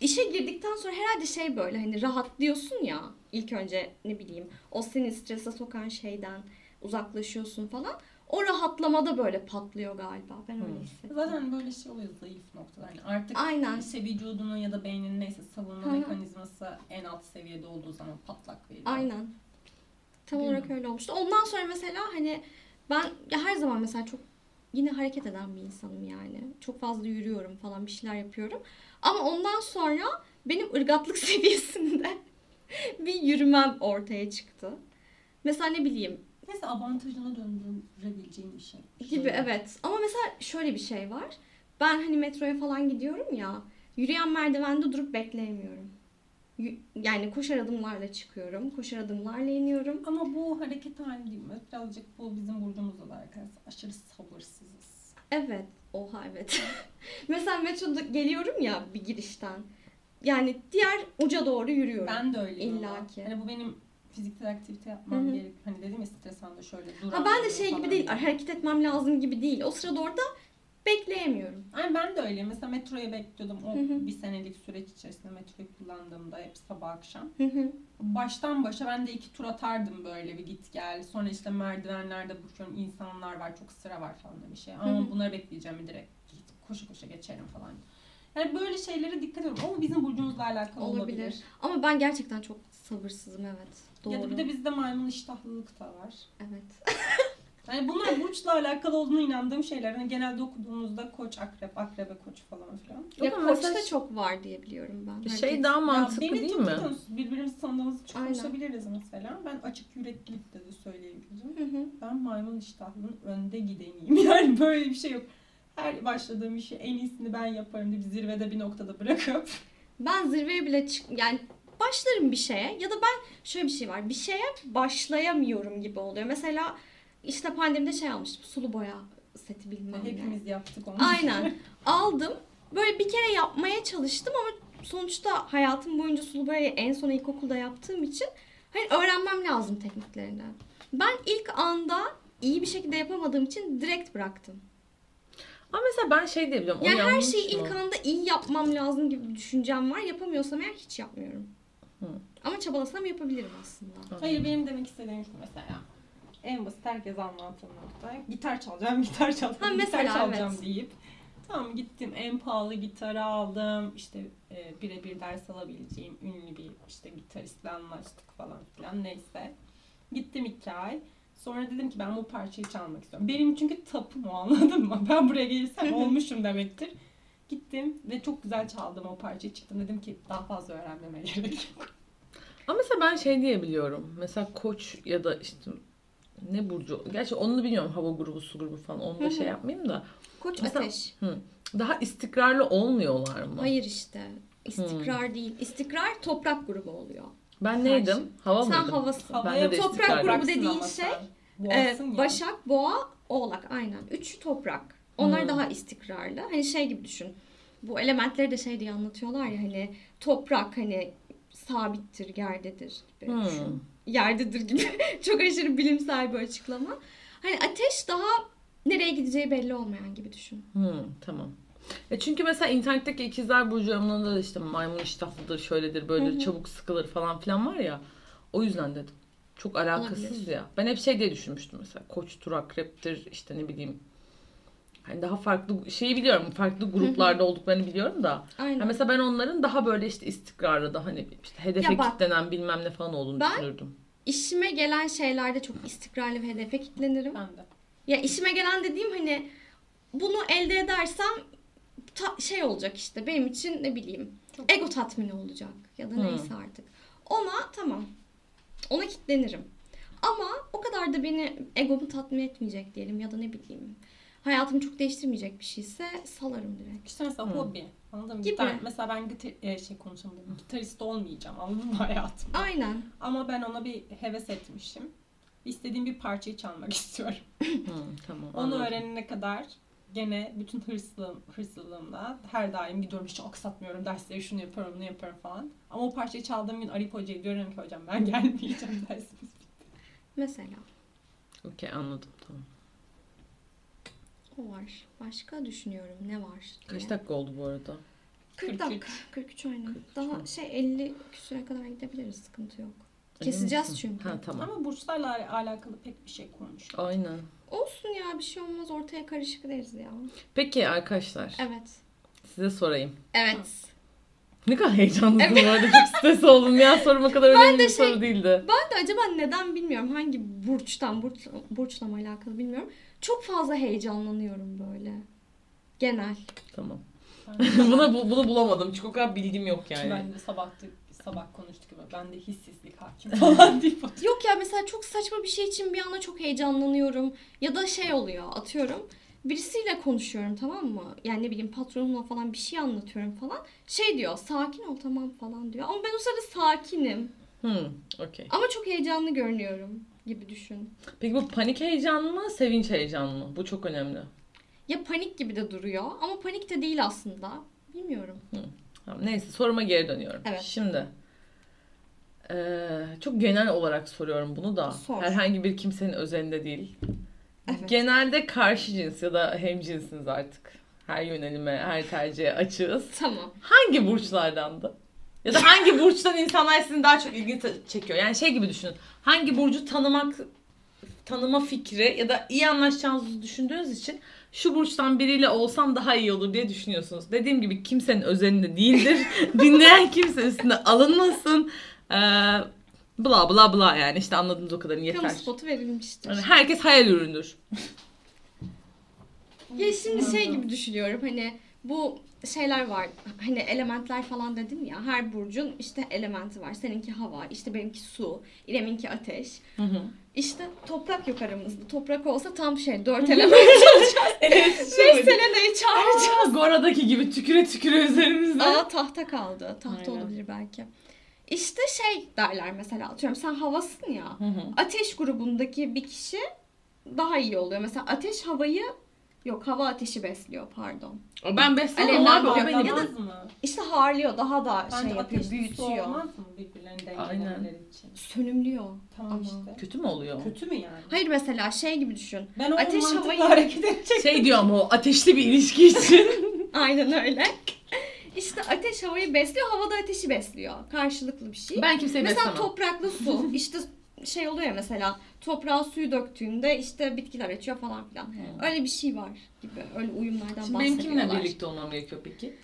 işe girdikten sonra herhalde şey böyle hani rahatlıyorsun ya. ilk önce ne bileyim o seni strese sokan şeyden uzaklaşıyorsun falan. O rahatlamada böyle patlıyor galiba. Ben öyle hissettim. Zaten böyle şey oluyor zayıf noktalar. Yani artık Aynen. İşte vücudunun ya da beyninin neyse savunma Hı hı. mekanizması en alt seviyede olduğu zaman patlak veriyor. Aynen. Tam Değil olarak mi? öyle olmuştu. Ondan sonra mesela hani ben ya her zaman mesela çok yine hareket eden bir insanım yani. Çok fazla yürüyorum falan bir şeyler yapıyorum. Ama ondan sonra benim ırgatlık *laughs* seviyesinde bir yürümem ortaya çıktı. Mesela ne bileyim Neyse avantajına döndürebileceğin bir şey. gibi evet. Ama mesela şöyle bir şey var. Ben hani metroya falan gidiyorum ya. Yürüyen merdivende durup bekleyemiyorum. Yani koşar adımlarla çıkıyorum. Koşar adımlarla iniyorum. Ama bu hareket hali değil mi? Birazcık bu bizim burcumuzda da arkadaşlar. Aşırı sabırsızız. Evet. Oha evet. *laughs* Mesela metroda geliyorum ya bir girişten. Yani diğer uca doğru yürüyorum. Ben de öyleyim İlla ki. Hani bu benim fiziksel aktivite yapmam gerek. Hani dedim ya stres anında şöyle ha duramıyorum ben de şey gibi değil. Hareket etmem lazım gibi değil. O sırada orada bekleyemiyorum. Ay ben de öyleyim. Mesela metroya bekliyordum. O Hı hı. bir senelik süreç içerisinde metroyu kullandığımda hep sabah akşam. Hı hı. Baştan başa ben de iki tur atardım böyle bir git gel. Sonra işte merdivenlerde bakıyorum insanlar var çok sıra var falan bir şey. Ama Hı hı. bunları bekleyeceğim direkt git koşu koşu geçerim falan. Yani böyle şeylere dikkat ediyorum ama bizim burcumuzla alakalı olabilir. Olabilir. Ama ben gerçekten çok sabırsızım evet. Doğru. Ya da bir de bizde maymun iştahlılık da var. Evet. *laughs* Yani bunlar burçla alakalı olduğunu inandığım şeyler. Hani genelde okuduğumuzda koç, akrep, akrebe koç falan filan. Ya Ama koçta mesela- çok var diye biliyorum ben. Şey Herkes- daha Ya mantıklı beni değil çok mi? tanıyorsunuz. Birbirimizi tanıdığımız için Aynen. konuşabiliriz mesela. Ben açık yüreklilik de, de söyleyebilirim. Hı hı. Ben maymun iştahlının önde gideniyim. *laughs* Yani böyle bir şey yok. Her başladığım işi en iyisini ben yaparım deyip zirvede bir noktada bırakıp Ben zirveye bile çık yani başlarım bir şeye ya da ben şöyle bir şey var. Bir şeye başlayamıyorum gibi oluyor. Mesela işte pandemide şey almıştım. Sulu boya seti bilmem ne. hepimiz yaptık onu. Aynen. *laughs* Aldım. Böyle bir kere yapmaya çalıştım ama sonuçta hayatım boyunca sulu boyayı en son ilkokulda yaptığım için hani öğrenmem lazım tekniklerini. Ben ilk anda iyi bir şekilde yapamadığım için direkt bıraktım. Ama mesela ben şey diyebiliyorum. o Yani her şeyi ilk anda iyi yapmam lazım gibi bir düşüncem var. Yapamıyorsam eğer hiç yapmıyorum. Hı. Ama çabalasam yapabilirim aslında. Hayır benim demek istediğim şu mesela. En basit herkes anlattığım nokta. Gitar çalacağım, *laughs* gitar çalacağım, Ha, gitar çalacağım evet. deyip. Tamam gittim en pahalı gitarı aldım. İşte e, birebir ders alabileceğim ünlü bir işte gitaristle anlaştık falan filan neyse. Gittim iki ay. Sonra dedim ki ben bu parçayı çalmak istiyorum. Benim çünkü tapım o *laughs* anladın mı? Ben buraya gelirsem *laughs* olmuşum demektir. Gittim ve çok güzel çaldım o parçayı çıktım. Dedim ki daha fazla öğrenmeme gerek yok. Ama mesela ben şey diyebiliyorum. Mesela koç ya da işte ne burcu? Gerçi onu bilmiyorum. Hava grubu, su grubu falan. Onu da Hı hı. şey yapmayayım da. Koç Mesela- ateş. Daha istikrarlı olmuyorlar mı? Hayır işte. İstikrar değil. İstikrar toprak grubu oluyor. Ben neydim? Hava Sen mıydım? havasın. Havaya Havaya Toprak grubu dediğin şey, sen. Ya. Başak, Boğa, Oğlak aynen. Üç toprak. Onlar Hmm. daha istikrarlı. Hani şey gibi düşün. Bu elementleri de şey diye anlatıyorlar ya hani toprak hani sabittir, yerdedir gibi Hmm. düşün. Yerdedir gibi. *laughs* Çok aşırı bilimsel bir açıklama. Hani ateş daha nereye gideceği belli olmayan gibi düşün. Hmm, tamam. E çünkü mesela internetteki ikizler burcu yorumlarında da işte maymun iştahlıdır, şöyledir, böyledir, çabuk sıkılır falan filan var ya. O yüzden dedim. Çok alakasız Olabilir. ya. Ben hep şey diye düşünmüştüm mesela. Koçtur, akreptir, işte ne bileyim. Hani daha farklı şeyi biliyorum. Farklı gruplarda olduklarını biliyorum da. Aynen. Ha mesela ben onların daha böyle işte istikrarlı, daha ne bileyim işte hedefe Ya bak, kitlenen bilmem ne falan olduğunu ben- düşünürdüm. İşime gelen şeylerde çok istikrarlı ve hedefe kilitlenirim. Ben de. Ya işime gelen dediğim hani bunu elde edersem ta- şey olacak işte benim için ne bileyim Çok ego tatmini olacak ya da Hmm. neyse artık. Ona tamam. Ona kilitlenirim. Ama o kadar da beni egomu tatmin etmeyecek diyelim ya da ne bileyim hayatımı çok değiştirmeyecek bir şeyse salarım direkt. İşte mesela Hı. hobi. Anladın mı? Gibi. Gitar, mesela ben gitar, e, şey konuşamadım. Gitarist olmayacağım anladın mı *laughs* hayatımda? Aynen. Ama ben ona bir heves etmişim. İstediğim bir parçayı çalmak *laughs* istiyorum. Hmm, tamam. Onu anladım. öğrenene kadar gene bütün hırslığım, hırslılığımla her daim gidiyorum hiç aksatmıyorum dersleri şunu yapıyorum bunu yapıyorum falan. Ama o parçayı çaldığım gün Arif Hoca'ya diyorum ki hocam ben *laughs* gelmeyeceğim dersimiz. Mesela Okey anladım tamam. O var. Başka düşünüyorum ne var diye. Kaç dakika oldu bu arada? 40 43. dakika. 43 aynen. 43 Daha mi? şey 50 küsüre kadar gidebiliriz sıkıntı yok. Keseceğiz çünkü. Ha tamam. Ama burçlarla al- alakalı pek bir şey konuş. Aynen. Olsun ya bir şey olmaz ortaya karışık deriz ya. Peki arkadaşlar Evet. size sorayım. Evet. *laughs* Ne kadar heyecanlısın bu arada. Çok stres oldum ya. Soruma kadar *laughs* önemli de bir şey- soru değildi. Ben de acaba neden bilmiyorum. Hangi burçtan, burç, burçla mı alakalı bilmiyorum. Çok fazla heyecanlanıyorum böyle. Genel. Tamam. *laughs* Buna bu- bunu bulamadım. Çünkü o kadar bilgim yok yani. ben de sabah, sabah konuştuk gibi ben de hissizlik hakim *laughs* falan deyip oturuyorum. Yok ya mesela çok saçma bir şey için bir anda çok heyecanlanıyorum. Ya da şey oluyor atıyorum. Birisiyle konuşuyorum tamam mı? Yani ne bileyim patronumla falan bir şey anlatıyorum falan. Şey diyor sakin ol tamam falan diyor. Ama ben o sırada sakinim. Hmm, okey. Ama çok heyecanlı görünüyorum gibi düşün. Peki bu panik heyecan mı, sevinç heyecan mı? Bu çok önemli. Ya panik gibi de duruyor ama panik de değil aslında. Bilmiyorum. Tamam, neyse soruma geri dönüyorum. Evet. Şimdi eee, çok genel olarak soruyorum bunu da. Sor. Herhangi bir kimsenin özelinde değil. Evet. Genelde karşı cins ya da hemcinsiniz artık. Her yönelime, her tercihe açığız. Tamam. Hangi burçlardandı? Ya da hangi burçtan insanlar sizin daha çok ilgi çekiyor? Yani şey gibi düşünün. Hangi burcu tanımak, tanıma fikri ya da iyi anlaşacağınızı düşündüğünüz için şu burçtan biriyle olsam daha iyi olur diye düşünüyorsunuz. Dediğim gibi kimsenin özelinde değildir. *laughs* Dinleyen kimse üstüne alınmasın. Ee, Bla bla bla yani işte anladığınız o kadarını yeter. Kamu spotu verilmiştir. Yani herkes hayal ürünüdür. Ya şimdi şey gibi düşünüyorum hani bu şeyler var hani elementler falan dedim ya her burcun işte elementi var. Seninki hava, işte benimki su, İrem'inki ateş. Hı hı. İşte toprak yok aramızda. Toprak olsa tam şey dört *laughs* element olacağız. Beş sene neyi çağıracağız? Aa, Gora'daki gibi tüküre tüküre üzerimizde. Aa tahta kaldı. Tahta Aynen. olabilir belki. İşte şey derler mesela atıyorum sen havasın ya. Hı hı. Ateş grubundaki bir kişi daha iyi oluyor. Mesela ateş havayı yok hava ateşi besliyor pardon. Ben beslemem Alevler abi o benim. Ya da- mı? İşte harlıyor daha da Bence şey yapıyor büyütüyor. olmaz mı birbirlerini dengelemeleri için? Sönümlüyor. Tamam Ama. işte. Kötü mü oluyor? Kötü mü yani? Hayır mesela şey gibi düşün. Ben o Ateş mantıkla havayı- hareket edecek. Şey diyor ama o ateşli bir ilişki için. *laughs* *laughs* Aynen öyle. İşte ateş havayı besliyor, hava da ateşi besliyor. Karşılıklı bir şey. ben kimseyi mesela beslemem. topraklı su. *laughs* işte şey oluyor ya mesela toprağa suyu döktüğünde işte bitkiler açıyor falan filan. Hı. Öyle bir şey var gibi. Öyle uyumlardan Şimdi benim bahsediyorlar. kimle birlikte olmam gerekiyor peki?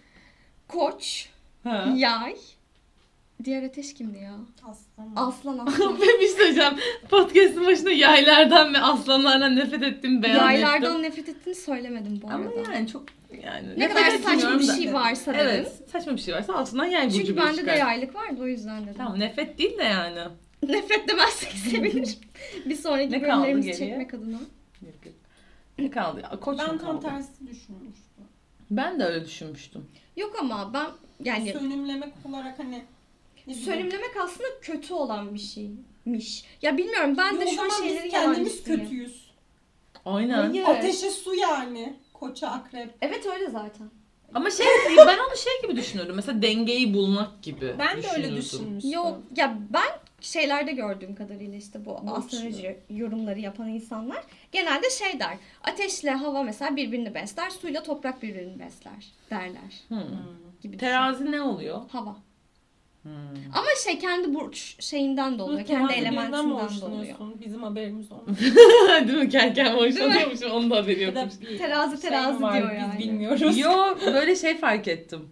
Koç, Ha. yay. Diğer ateş kimdi ya? Aslan. *laughs* Aslan *laughs* aslan. ben bir şey söyleyeceğim. Podcast'ın başında yaylardan ve aslanlardan nefret ettim beyan Yaylardan ettim. nefret ettiğini söylemedim bu Ama arada. yani çok yani ne kadar saçma bir şey varsa dedim. Evet saçma bir şey varsa altından yay burcu Çünkü bende de yaylık vardı o yüzden dedim. Tamam nefret değil de yani. Nefret demezsek sevinirim. *laughs* bir sonraki Ne bölümlerimizi çekmek adına. Yok, yok. Ne kaldı? ya? Koç Ben tam kaldı? tersi düşünmüştüm. Ben de öyle düşünmüştüm. Yok ama ben yani Sönümlemek olarak hani. Sönümlemek aslında kötü olan bir şeymiş. Ya bilmiyorum ben Yo, de şu biz şeyleri kendimiz kötüyüz. Aynen. Hayır. Ateşe su yani. Koça akrep. Evet öyle zaten. Ama şey *laughs* ben onu şey gibi düşünürdüm. Mesela dengeyi bulmak gibi. Ben de öyle düşünmüştüm. Yok ya ben şeylerde gördüğüm kadarıyla işte bu Burç. astroloji yorumları yapan insanlar genelde şey der. Ateşle hava mesela birbirini besler, suyla toprak birbirini besler derler Hmm. Gibi. düşün. Terazi ne oluyor? Hava. Hmm. Ama şey kendi burç şeyinden de oluyor. Kendi terazi elementinden de oluyor. Bizim haberimiz olmuş. *laughs* Değil mi? Kerken hoşlanıyormuşum. Onun da haberi yokmuş. bir Terazi şey terazi var, diyor biz yani. bilmiyoruz. Yo böyle şey fark ettim.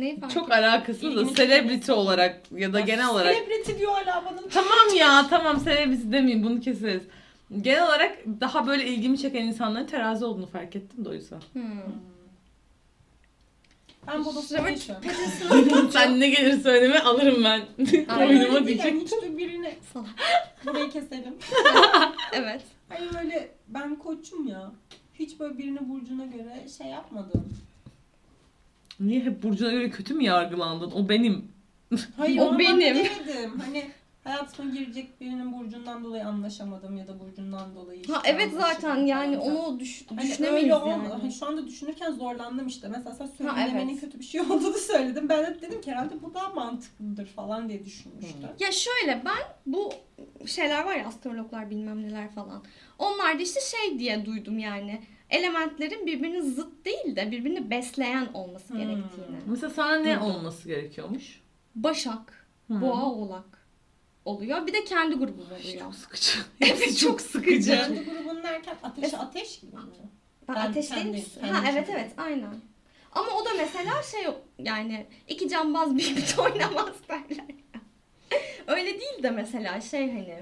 Neyi fark Çok alakasız da İlgimi celebrity olarak ya da genel olarak. Celebrity diyor hala bana. Tamam *laughs* ya tamam celebrity demeyeyim bunu keseriz. Genel olarak daha böyle ilgimi çeken insanların terazi olduğunu fark ettim de o yüzden. Hmm. Ben Bodos'ta Evet. yaşıyorum. *laughs* Sen ne gelir söyleme alırım ben. Oyunuma Öyle diyecek. yani hiç de birini Salak. *laughs* burayı keselim. Evet. Hani böyle ben koçum ya. Hiç böyle birini burcuna göre şey yapmadım. Niye hep Burcu'na göre kötü mü yargılandın? O benim. Hayır O benim. demedim. Hani hayatıma girecek birinin burcundan dolayı anlaşamadım ya da burcundan dolayı işte Ha evet zaten yani falan. onu düş, Hani düşünemeyiz öyle yani. Hani şu anda düşünürken zorlandım işte. Mesela sen Ha, söylemenin evet. kötü bir şey olduğunu *laughs* söyledim. Ben de dedim ki herhalde bu daha mantıklıdır falan diye düşünmüştüm. Ya şöyle ben bu şeyler var ya astrologlar bilmem neler falan. Onlar da işte şey diye duydum yani. Elementlerin birbirinin zıt değil de birbirini besleyen olması Hmm. gerektiğini. Mesela sana ne Duydum. olması gerekiyormuş? Başak, Hı. boğa, oğlak oluyor. Bir de kendi grubum oluyor. Çok sıkıcı. *laughs* Evet çok sıkıcı. Kendi grubun derken ateşe ateş gibi mi? Ben Ben ateş değil kendi- Ha evet evet aynen. Ama o da mesela şey yani iki cambaz birlikte oynamaz derler. ya. Öyle değil de mesela şey hani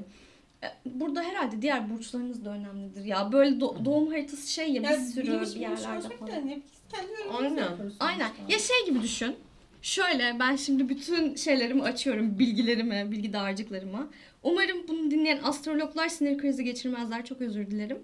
burada herhalde diğer burçlarınız da önemlidir ya. Böyle do- doğum haritası şey ya bir Ya sürü bilim bir yerlerde falan. kendi Aynen. Aynen. Ya şey gibi düşün. Şöyle ben şimdi bütün şeylerimi açıyorum. Bilgilerimi, bilgi dağarcıklarımı. Umarım bunu dinleyen astrologlar sinir krizi geçirmezler. Çok özür dilerim.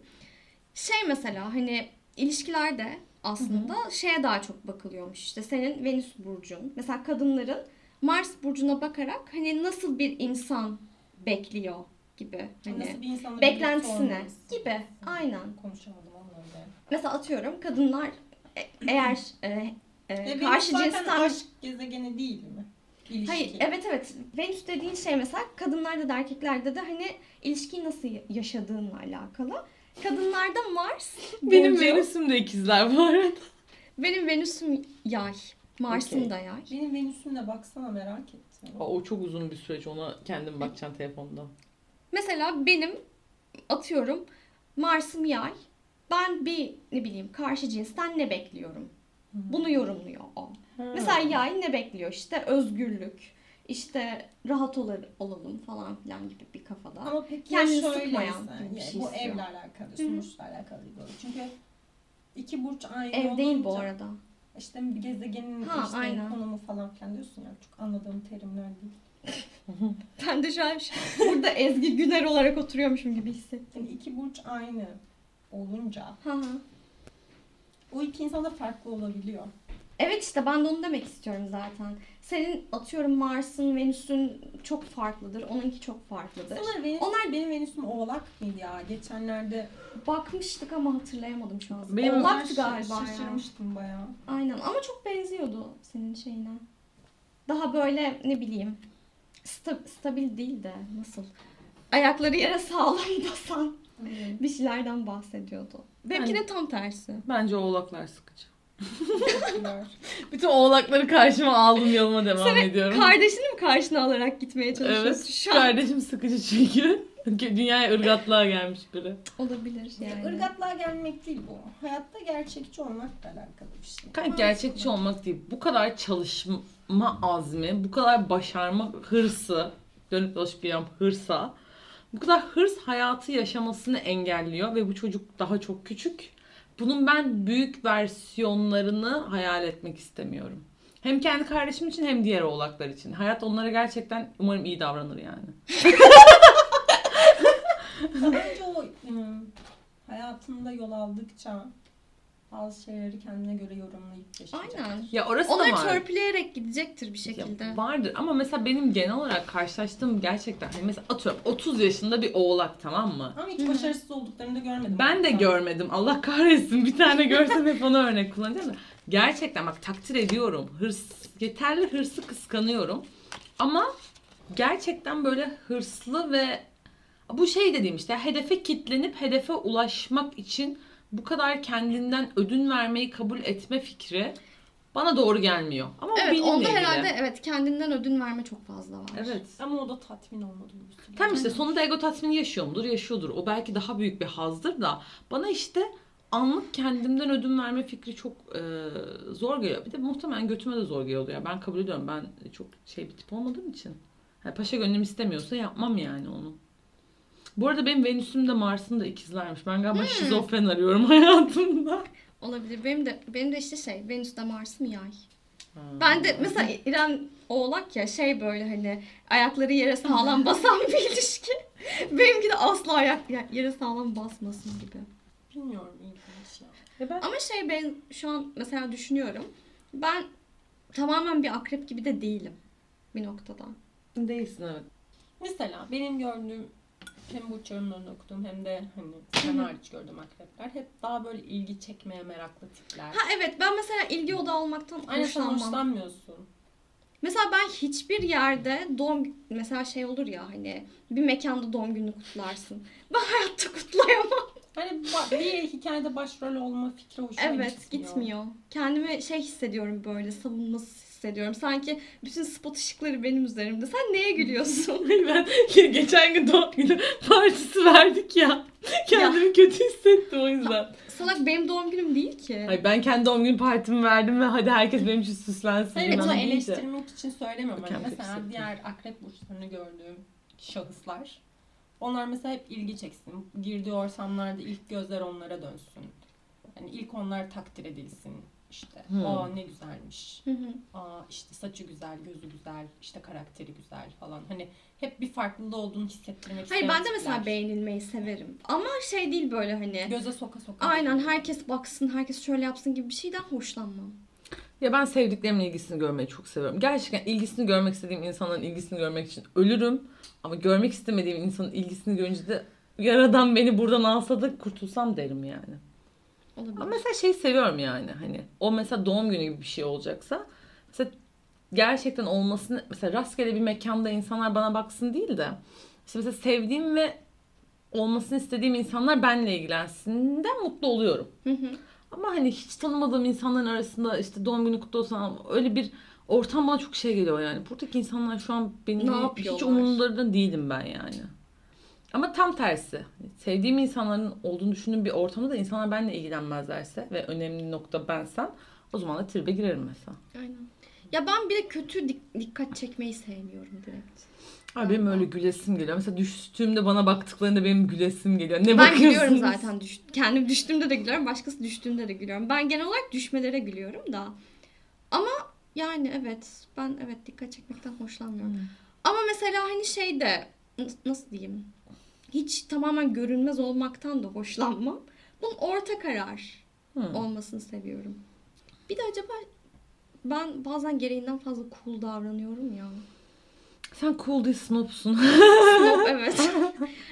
Şey mesela hani ilişkilerde aslında şeye daha çok bakılıyormuş. İşte senin Venüs burcun. Mesela kadınların Mars burcuna bakarak hani nasıl bir insan bekliyor gibi. Hani Nasıl bir insanla beklentisine gibi. Aynen. Konuşamadım ama öyle. Mesela atıyorum kadınlar e- eğer e, e, karşı cinsten aşk gezegeni değil mi? İlişki. Hayır, evet evet. Venüs dediğin şey mesela kadınlarda da erkeklerde de hani ilişkiyi nasıl yaşadığınla alakalı. Kadınlarda Mars, *laughs* Benim burcu. Venüs'üm de ikizler bu arada. Benim Venüs'üm yay. Mars'ım Okey. da yay. Benim Venüs'ümle baksana merak ettim. Aa, O çok uzun bir süreç. Ona kendim bakacağım telefonda. Mesela benim atıyorum Mars'ım yay. Ben bir ne bileyim karşı cinsten ne bekliyorum? Bunu yorumluyor o. Mesela yay ne bekliyor? İşte özgürlük, işte rahat ol- olalım falan filan gibi bir kafada. Ama peki Kendini ya sıkmayan gibi bir şey bu istiyor. evle alakalı, sonuçla alakalı bir konu. Çünkü iki burç aynı Ev değil bu olunca- arada. İşte bir gezegenin Ha, işte aynen. konumu falan filan diyorsun ya. Çok anladığım terimler değil. *laughs* Ben de şu an burada Ezgi Güner olarak oturuyormuşum gibi hissettim. Yani iki burç aynı olunca o iki insan da farklı olabiliyor. Evet işte ben de onu demek istiyorum zaten. Senin atıyorum Mars'ın, Venüs'ün çok farklıdır. Onunki çok farklıdır. Sana Venüs, Onlar- benim Venüs'üm oğlak mıydı ya? Geçenlerde Bakmıştık ama hatırlayamadım şu an. Benim- Oğlaktı Ben galiba ya. Şaşırmıştım bayağı. Aynen ama çok benziyordu senin şeyine. Daha böyle ne bileyim sta- stabil değil de nasıl ayakları yere sağlam basan Evet. bir şeylerden bahsediyordu. Benimkinin tam tersi. Bence oğlaklar sıkıcı. *laughs* Bütün oğlakları karşıma aldım yoluma devam Sen ediyorum. Kardeşini mi karşına alarak gitmeye çalışıyorsun? Evet. Şu an Kardeşim sıkıcı çünkü. Dünyaya ırgatlığa gelmiş biri. olabilir yani. Irgatlığa gelmek değil bu. Hayatta gerçekçi olmakla alakalı bir şey. Kanka gerçekçi olmak değil. Bu kadar çalışma azmi, bu kadar başarma hırsı, dönüp dolaşıp geliyorum hırsa. Bu kadar hırs hayatı yaşamasını engelliyor ve bu çocuk daha çok küçük. Bunun ben büyük versiyonlarını hayal etmek istemiyorum. Hem kendi kardeşim için hem diğer oğlaklar için. Hayat onlara gerçekten umarım iyi davranır yani. *laughs* Bence o ım, hayatında yol aldıkça bazı şeyleri kendine göre yorumlayıp yaşayacak. Aynen. Ya orası da Onları var. törpüleyerek gidecektir bir şekilde. Ya vardır ama mesela benim genel olarak karşılaştığım gerçekten hani mesela atıyorum 30 yaşında bir oğlak tamam mı? Ama hiç başarısız olduklarını da görmedim. Ben de görmedim. Allah kahretsin. Bir tane *laughs* görsem hep onu örnek kullanacağım da. Gerçekten bak takdir ediyorum. Hırs, yeterli hırsı kıskanıyorum. Ama gerçekten böyle hırslı ve bu şey dediğim işte hedefe kitlenip hedefe ulaşmak için bu kadar kendinden ödün vermeyi kabul etme fikri bana doğru gelmiyor. Ama o Evet benimle onda ilgili. herhalde evet kendinden ödün verme çok fazla var. Evet. Ama o da tatmin olmadı. Tam işte Aynen. sonunda ego tatmini yaşıyor mudur? Yaşıyordur. O belki daha büyük bir hazdır da bana işte anlık kendimden ödün verme fikri çok e, zor geliyor. Bir de muhtemelen götüme de zor geliyordu ya. Ben kabul ediyorum. Ben çok şey bir tip olmadığım için. Yani paşa gönlüm istemiyorsa yapmam yani onu. Bu arada benim Venüs'üm de Mars'ım da ikizlermiş. Ben galiba şizofren arıyorum *laughs* hayatımda. Olabilir. Benim de benim de işte şey Venüs'te Mars'ım yay. Ben de mesela İrem Oğlak ya şey böyle hani ayakları yere sağlam *laughs* basan bir ilişki. Benimki de asla ayak ya- yere sağlam basmasın gibi. Bilmiyorum ilginç ya. Ya ben Ama şey ben şu an mesela düşünüyorum. Ben tamamen bir akrep gibi de değilim bir noktada. değilsin evet. Mesela benim gördüğüm hem burç yorumlarını okuduğum hem de hani sen hariç gördüğüm akrepler hep daha böyle ilgi çekmeye meraklı tipler. Ha evet ben mesela ilgi odağı olmaktan Aynen sen hoşlanmam. hoşlanmıyorsun. Mesela ben hiçbir yerde doğum mesela şey olur ya hani bir mekanda doğum gününü kutlarsın. *laughs* Ben hayatta kutlayamam. Hani bir hikayede başrol olma fikri hoşuma evet gitmiyor. Kendimi şey hissediyorum böyle savunmasız hissediyorum. Sanki bütün spot ışıkları benim üzerimde. Sen neye gülüyorsun? *laughs* ben *laughs* geçen gün doğum günü partisi verdik ya. *laughs* Kendimi kötü hissettim o yüzden. Salak benim doğum günüm değil ki. Ay ben kendi doğum günü partimi verdim ve hadi herkes benim için süslensin. Hayır bunu eleştirmek için söylemiyorum. Hani mesela hissettim. diğer akrep burçlarını gördüğüm şahıslar. Onlar mesela hep ilgi çeksin. Girdiği ortamlarda ilk gözler onlara dönsün. Hani ilk onlar takdir edilsin. İşte Hmm. aa ne güzelmiş. Hı hı. Aa işte saçı güzel, gözü güzel, işte karakteri güzel falan. Hani hep bir farklılığı olduğunu hissettirmek Hayır ben de tipler. mesela beğenilmeyi severim. Ama şey değil böyle hani. Göze soka soka. Aynen herkes baksın, herkes şöyle yapsın gibi bir şeyden hoşlanmam. Ya ben sevdiklerimin ilgisini görmeyi çok seviyorum. Gerçekten ilgisini görmek istediğim insanların ilgisini görmek için ölürüm. Ama görmek istemediğim insanın ilgisini görünce de yaradan beni buradan alsa da kurtulsam derim yani. Olabilir. Ama mesela şey seviyorum yani hani o mesela doğum günü gibi bir şey olacaksa mesela gerçekten olmasını mesela rastgele bir mekanda insanlar bana baksın değil de işte mesela sevdiğim ve olmasını istediğim insanlar benimle ilgilensinden mutlu oluyorum. Hı hı. Ama hani hiç tanımadığım insanların arasında işte doğum günü kutlu olsam öyle bir ortam bana çok şey geliyor yani. Buradaki insanlar şu an benim Ne hiç umurlarında değilim ben yani. Ama tam tersi. Sevdiğim insanların olduğunu düşündüğüm bir ortamda da insanlar benimle ilgilenmezlerse ve önemli nokta bensem o zaman da tribe girerim mesela. Aynen. Ya ben bir de kötü dik- dikkat çekmeyi sevmiyorum direkt. Ay benim öyle gülesim geliyor. Mesela düştüğümde bana baktıklarında benim gülesim geliyor. Ne ben gülüyorum zaten. Düş kendim düştüğümde de gülüyorum. Başkası düştüğünde de gülüyorum. Ben genel olarak düşmelere gülüyorum da. Ama yani evet. Ben evet dikkat çekmekten hoşlanmıyorum. Hmm. Ama mesela hani şey de nas- nasıl diyeyim? Hiç tamamen görünmez olmaktan da hoşlanmam. Bunun orta karar Hı. olmasını seviyorum. Bir de acaba ben bazen gereğinden fazla cool davranıyorum ya. Sen cool değil snobsun. Snob *laughs* evet.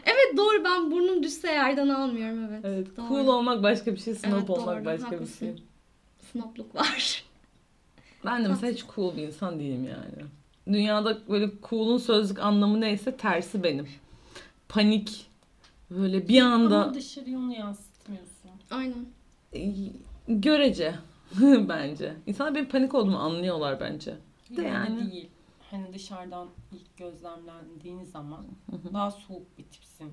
evet doğru ben burnum düşse yerden almıyorum evet. evet, Doğru. cool olmak başka bir şey, snob Evet, olmak doğru, başka haklısın. bir şey. Snobluk var. Ben de mesela hiç cool bir insan değilim yani. Dünyada böyle cool'un sözlük anlamı neyse tersi benim. Panik. Böyle bir anda Ama dışarıya onu yansıtmıyorsun. Aynen. e, görece *laughs* bence. İnsanlar benim panik olduğumu anlıyorlar bence. De Yine yani. değil. Hani dışarıdan ilk gözlemlendiğin zaman daha soğuk bir tipsin.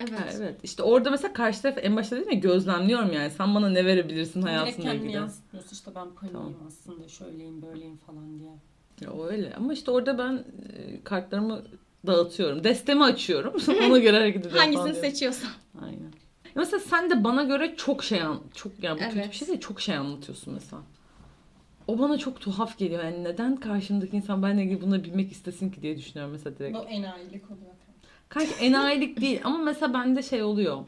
Evet. Ha, evet. İşte orada mesela karşı taraf en başta dedim ya gözlemliyorum yani. Sen bana ne verebilirsin kendini ilgili. yansıtmıyorsun. İşte ben paniğim Tamam. aslında şöyleyim böyleyim falan diye. Ya o öyle. Ama işte orada ben e, kartlarımı dağıtıyorum. Destemi açıyorum. *laughs* Ona göre hareket ediyorum. Hangisini seçiyorsan. Aynen. Mesela sen de bana göre çok şey an çok yani bu kötü Evet. bir şey değil çok şey anlatıyorsun mesela. O bana çok tuhaf geliyor. Yani neden karşımdaki insan benimle ilgili bunu bilmek istesin ki diye düşünüyorum mesela direkt. Bu enayilik oluyor. Kanka enayilik değil ama mesela bende şey oluyor.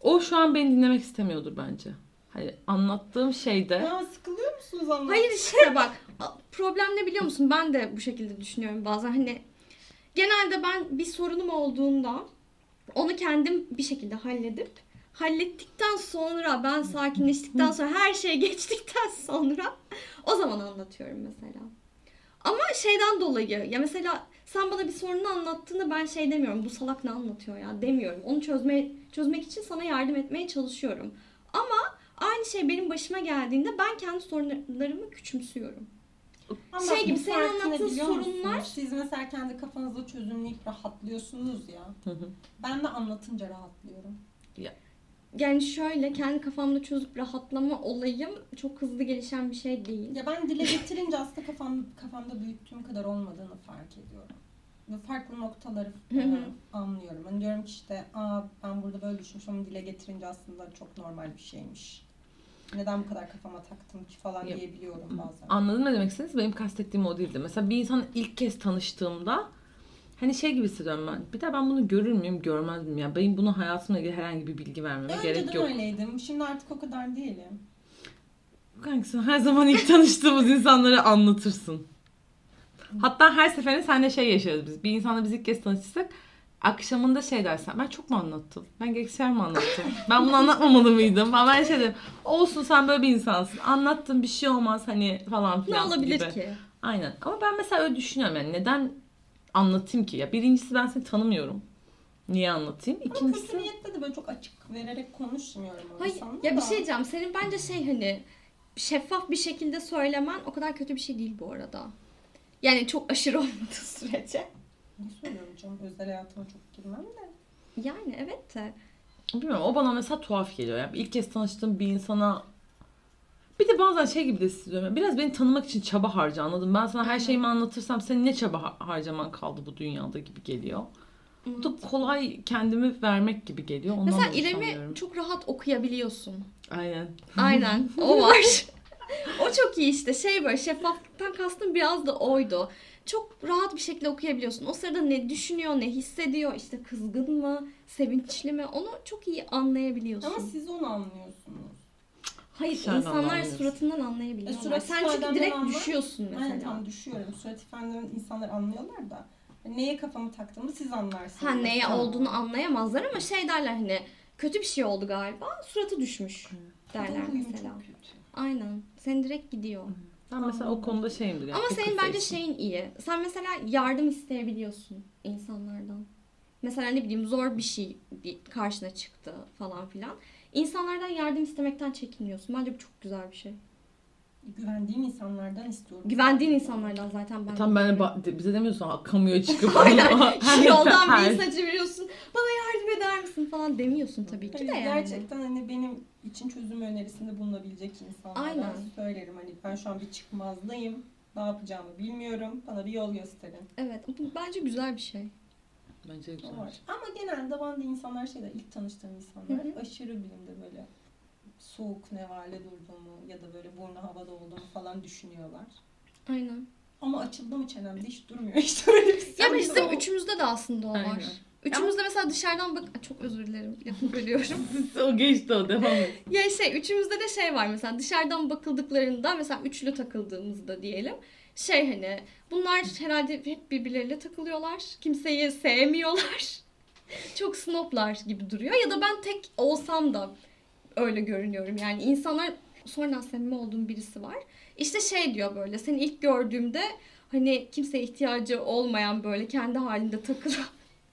O şu an beni dinlemek istemiyordur bence. Hani anlattığım şeyde Ya sıkılıyor musunuz anlatın? Hayır işte bak problem ne biliyor musun? Ben de bu şekilde düşünüyorum bazen hani genelde ben bir sorunum olduğunda onu kendim bir şekilde halledip hallettikten sonra ben sakinleştikten sonra her şey geçtikten sonra o zaman anlatıyorum mesela. Ama şeyden dolayı ya mesela sen bana bir sorunu anlattığında ben şey demiyorum bu salak ne anlatıyor ya demiyorum. Onu çözmeye çözmek için sana yardım etmeye çalışıyorum. Ama aynı şey benim başıma geldiğinde ben kendi sorunlarımı küçümsüyorum. Ama Şey gibi, senin anlattığın sorunlar- Siz mesela kendi kafanızda çözümleyip rahatlıyorsunuz ya. Hı hı. Ben de anlatınca rahatlıyorum. Yani şöyle kendi kafamda çözüp rahatlama olayım çok hızlı gelişen bir şey değil. Ya ben dile getirince aslında kafam kafamda büyüttüğüm kadar olmadığını fark ediyorum. Ve farklı noktaları Hı hı. e, anlıyorum. Hani diyorum ki işte Aa, ben burada böyle düşünmüşüm ama dile getirince aslında çok normal bir şeymiş. Neden bu kadar kafama taktım ki falan Ya, diyebiliyorum bazen. Anladın ne demek istediniz? Benim kastettiğim o değildi. Mesela bir insan ilk kez tanıştığımda hani şey gibi hissediyorum ben. Bir de ben bunu görür müyüm, görmez miyim? Yani benim bunu hayatımla ilgili herhangi bir bilgi vermeme gerek Önceden yok. öyleydim. Şimdi artık o kadar değilim. Kanka sen her zaman ilk tanıştığımız insanlara anlatırsın. Hatta her seferinde seninle şey yaşarız biz. Bir insanla biz ilk kez tanışırsak akşamında şey dersen ben çok mu anlattım? Ben gerekçeler mi anlattım? Ben bunu anlatmamalı mıydım? Ben, ben şey derim. Olsun sen böyle bir insansın. Anlattın bir şey olmaz hani falan Ne filan olabilir gibi. ki? Aynen. Ama ben mesela öyle düşünüyorum yani neden anlatayım ki? Ya birincisi ben seni tanımıyorum. Niye anlatayım? Ama İkincisi kötü niyetle de böyle çok açık vererek konuşmuyorum o Hayır, ya bir da. şey diyeceğim. Senin bence şey hani şeffaf bir şekilde söylemen o kadar kötü bir şey değil bu arada. Yani çok aşırı *laughs* olmadığı sürece. Ne söylüyorum canım? Özel hayatıma çok girmem de. Yani evet de. Bilmiyorum o bana mesela tuhaf geliyor. Yani ilk kez tanıştığım bir insana bir de bazen şey gibi de hissediyorum. Biraz beni tanımak için çaba harca anladım. Ben sana her Aynen. şeyimi anlatırsam senin ne çaba har- harcaman kaldı bu dünyada gibi geliyor. Bu da kolay kendimi vermek gibi geliyor. Ondan Mesela İrem'i çok rahat okuyabiliyorsun. Aynen. Aynen o *laughs* var. o çok iyi işte şey böyle şeffaflıktan kastım biraz da oydu. Çok rahat bir şekilde okuyabiliyorsun. O sırada ne düşünüyor, ne hissediyor, işte kızgın mı, sevinçli mi onu çok iyi anlayabiliyorsun. Ama siz onu anlıyorsunuz. Hayır Sen insanlar suratından anlayabiliyorlar. E, surat Sen çünkü direkt anla. düşüyorsun mesela. Aynen tam düşüyorum. Surat ifadelerini insanlar anlıyorlar da. Neye kafamı taktığımı siz anlarsınız. Ha neye Tamam. olduğunu anlayamazlar ama şey derler hani kötü bir şey oldu galiba suratı düşmüş derler mesela. çok kötü. Aynen. Sen direkt gidiyor. Ben mesela o konuda şeyimdir. Yani, Ama senin bence face'im. şeyin iyi. Sen mesela yardım isteyebiliyorsun insanlardan. Mesela ne bileyim zor bir şey karşına çıktı falan filan. İnsanlardan yardım istemekten çekinmiyorsun. Bence bu çok güzel bir şey. Güvendiğim insanlardan istiyorum. Güvendiğin insanlardan zaten ben. Tam ben ba- bize demiyorsun ha, kamuya *laughs* çıkıp Aynen. *laughs* Her- Yoldan bir mesaj veriyorsun. Bana yardım eder misin falan demiyorsun tabii ki de yani. Gerçekten hani benim için çözüm önerisinde bulunabilecek insanlara Aynen. söylerim. Hani ben şu an bir çıkmazdayım. Ne yapacağımı bilmiyorum. Bana bir yol gösterin. Evet. bu Bence güzel bir şey. Bence güzel. Var. Ama genelde bana da insanlar şeyde ilk tanıştığım insanlar Hı hı. aşırı bilimde böyle soğuk nevale durduğumu ya da böyle burnu havada olduğumu falan düşünüyorlar. Aynen. Ama açıldı mı çenemde hiç durmuyor *laughs* işte öyle bir Ya bizim o. üçümüzde de aslında o var. Aynen. Üçümüzde mesela dışarıdan bak Ay, çok özür dilerim. Lafını bölüyorum. *laughs* o geçti o devam et. *laughs* ya şey üçümüzde de şey var mesela dışarıdan bakıldıklarında mesela üçlü takıldığımızda diyelim. Şey hani bunlar herhalde hep birbirleriyle takılıyorlar. Kimseyi sevmiyorlar. çok snoblar gibi duruyor. Ya da ben tek olsam da öyle görünüyorum. Yani insanlar sonradan samimi olduğum birisi var. İşte şey diyor böyle seni ilk gördüğümde hani kimseye ihtiyacı olmayan böyle kendi halinde takılan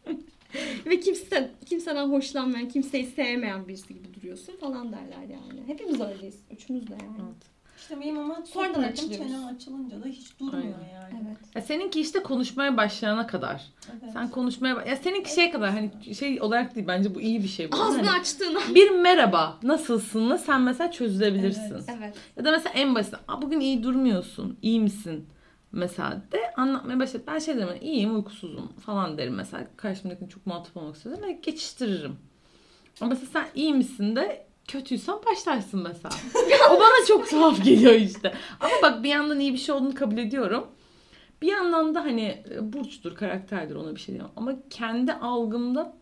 *laughs* ve kimse kimseden hoşlanmayan, kimseyi sevmeyen birisi gibi duruyorsun falan derler yani. Hepimiz öyleyiz. Üçümüz de yani. Evet. İşte benim ama Sonradan açılıyoruz. çenem açılınca da hiç durmuyor Aynen. yani. Evet. Ya seninki işte konuşmaya başlayana kadar. Evet. Sen konuşmaya ya seninki şey kadar hani şey olarak değil bence bu iyi bir şey bu. Ağzını Hani açtığın an. bir merhaba nasılsın'ı sen mesela çözebilirsin. Evet. Evet. Ya da mesela en basit bugün iyi durmuyorsun iyi misin mesela de anlatmaya başladı. Ben şey derim iyiyim uykusuzum falan derim mesela. Karşımdakini çok muhatap olmak istiyorum ve geçiştiririm. Ama mesela sen iyi misin de kötüysen başlarsın mesela. *laughs* o bana çok tuhaf geliyor işte. Ama bak bir yandan iyi bir şey olduğunu kabul ediyorum. Bir yandan da hani e, burçtur, karakterdir ona bir şey diyemem. Ama kendi algımda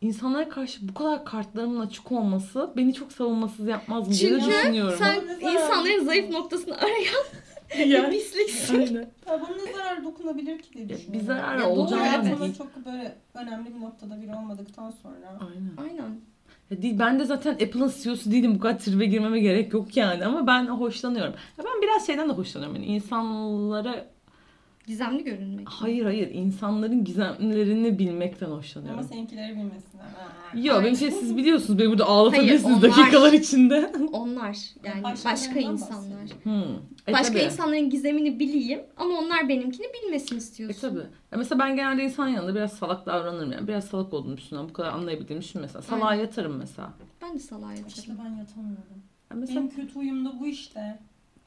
insanlara karşı bu kadar kartlarımın açık olması beni çok savunmasız yapmaz mı diye Çünkü düşünüyorum. Sen Ama ne insanların zayıf noktasını arayan *laughs* bir yani, pisliksin. aynen. Ya ne zarar dokunabilir ki diye düşünüyorum. bir doğru, olacağını. Hayatımda çok böyle önemli bir noktada biri olmadıktan sonra. Aynen. Aynen. Ben de zaten Apple'ın CEO'su değilim. Bu kadar tribe girmeme gerek yok yani. Ama ben hoşlanıyorum. Ben biraz şeyden de hoşlanıyorum. Yani insanlara... Gizemli görünmek. Hayır hayır. insanların gizemlerini bilmekten Ama hoşlanıyorum. seninkileri bilmesinler. Ha. Yok benim şey siz biliyorsunuz. Beni burada ağlatabilirsiniz Hayır, onlar- dakikalar içinde. *laughs* Onlar yani başka insanlar. Hmm. E, Başka tabii. insanların gizemini bileyim ama onlar benimkini bilmesin E istiyorsun. tabi. Ya mesela ben genelde insan yanında biraz salak davranırım yani. Biraz salak olduğunu düşünüyorum. Bu kadar anlayabildiğimi düşün mesela. Salağa yatarım mesela. Ben de salağa İşte yatarım. ben yatamıyorum. Ya mesela Benim kötü huyum da bu işte.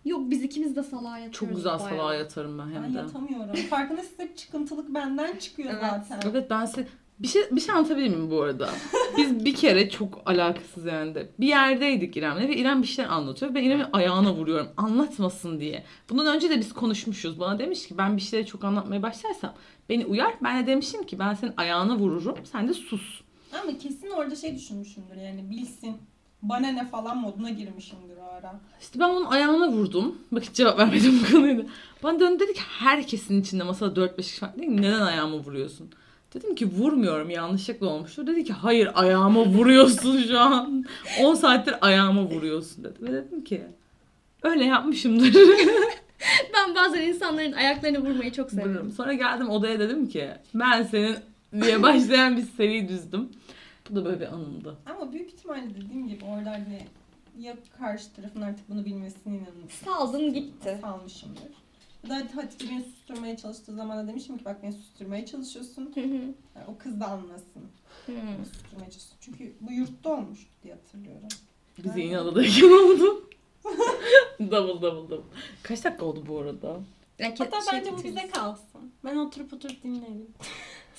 Yok biz ikimiz de salağa yatıyoruz. çok güzel bayağı. salağa yatarım ben Ben hem de. yatamıyorum. Farkındasınız hep çıkıntılık benden çıkıyor Evet. zaten. Evet ben size bir şey bir şey anlatabilir miyim bu arada? *laughs* Biz bir kere çok alakasız yani de bir yerdeydik İrem'le ve İrem bir şeyler anlatıyor. Ben İrem'in ayağına vuruyorum anlatmasın diye. Bundan önce de biz konuşmuşuz. Bana demiş ki ben bir şeyleri çok anlatmaya başlarsam beni uyar. Ben de demişim ki ben senin ayağına vururum. Sen de sus. Ama kesin orada şey düşünmüşümdür yani bilsin. Bana ne falan moduna girmişimdir o ara. İşte ben onun ayağına vurdum. Bak hiç cevap vermedim bu konuyla. Bana döndü dedi ki herkesin içinde masada 4-5 kişi var. Dedi neden ayağıma vuruyorsun? Dedim ki vurmuyorum yanlışlıkla olmuştur. Dedi ki hayır ayağıma *laughs* vuruyorsun şu an. 10 saattir ayağıma vuruyorsun dedi. Ve dedim ki öyle yapmışımdır. *laughs* Ben bazen insanların ayaklarını vurmayı çok severim. Vururum. Sonra geldim odaya dedim ki ben senin diye başlayan bir seri düzdüm. Bu da böyle bir anımdı. Ama büyük ihtimalle dediğim gibi orada hani ya karşı tarafın artık bunu bilmesine inanıp Saldın gitti. salmışımdır. Ya da hadi Hatice beni susturmaya çalıştığı zaman da demişim ki bak beni susturmaya çalışıyorsun. Hı hı. Yani o kız da anlasın. Hı. Beni susturmaya çalışıyorsun. Çünkü bu yurtta olmuştu diye hatırlıyorum. Bizi yine adadayken oldu. *laughs* double double double. Kaç dakika oldu bu arada? Ya Hatta şey bence bu bize kalsın. Ben oturup oturup dinlerim.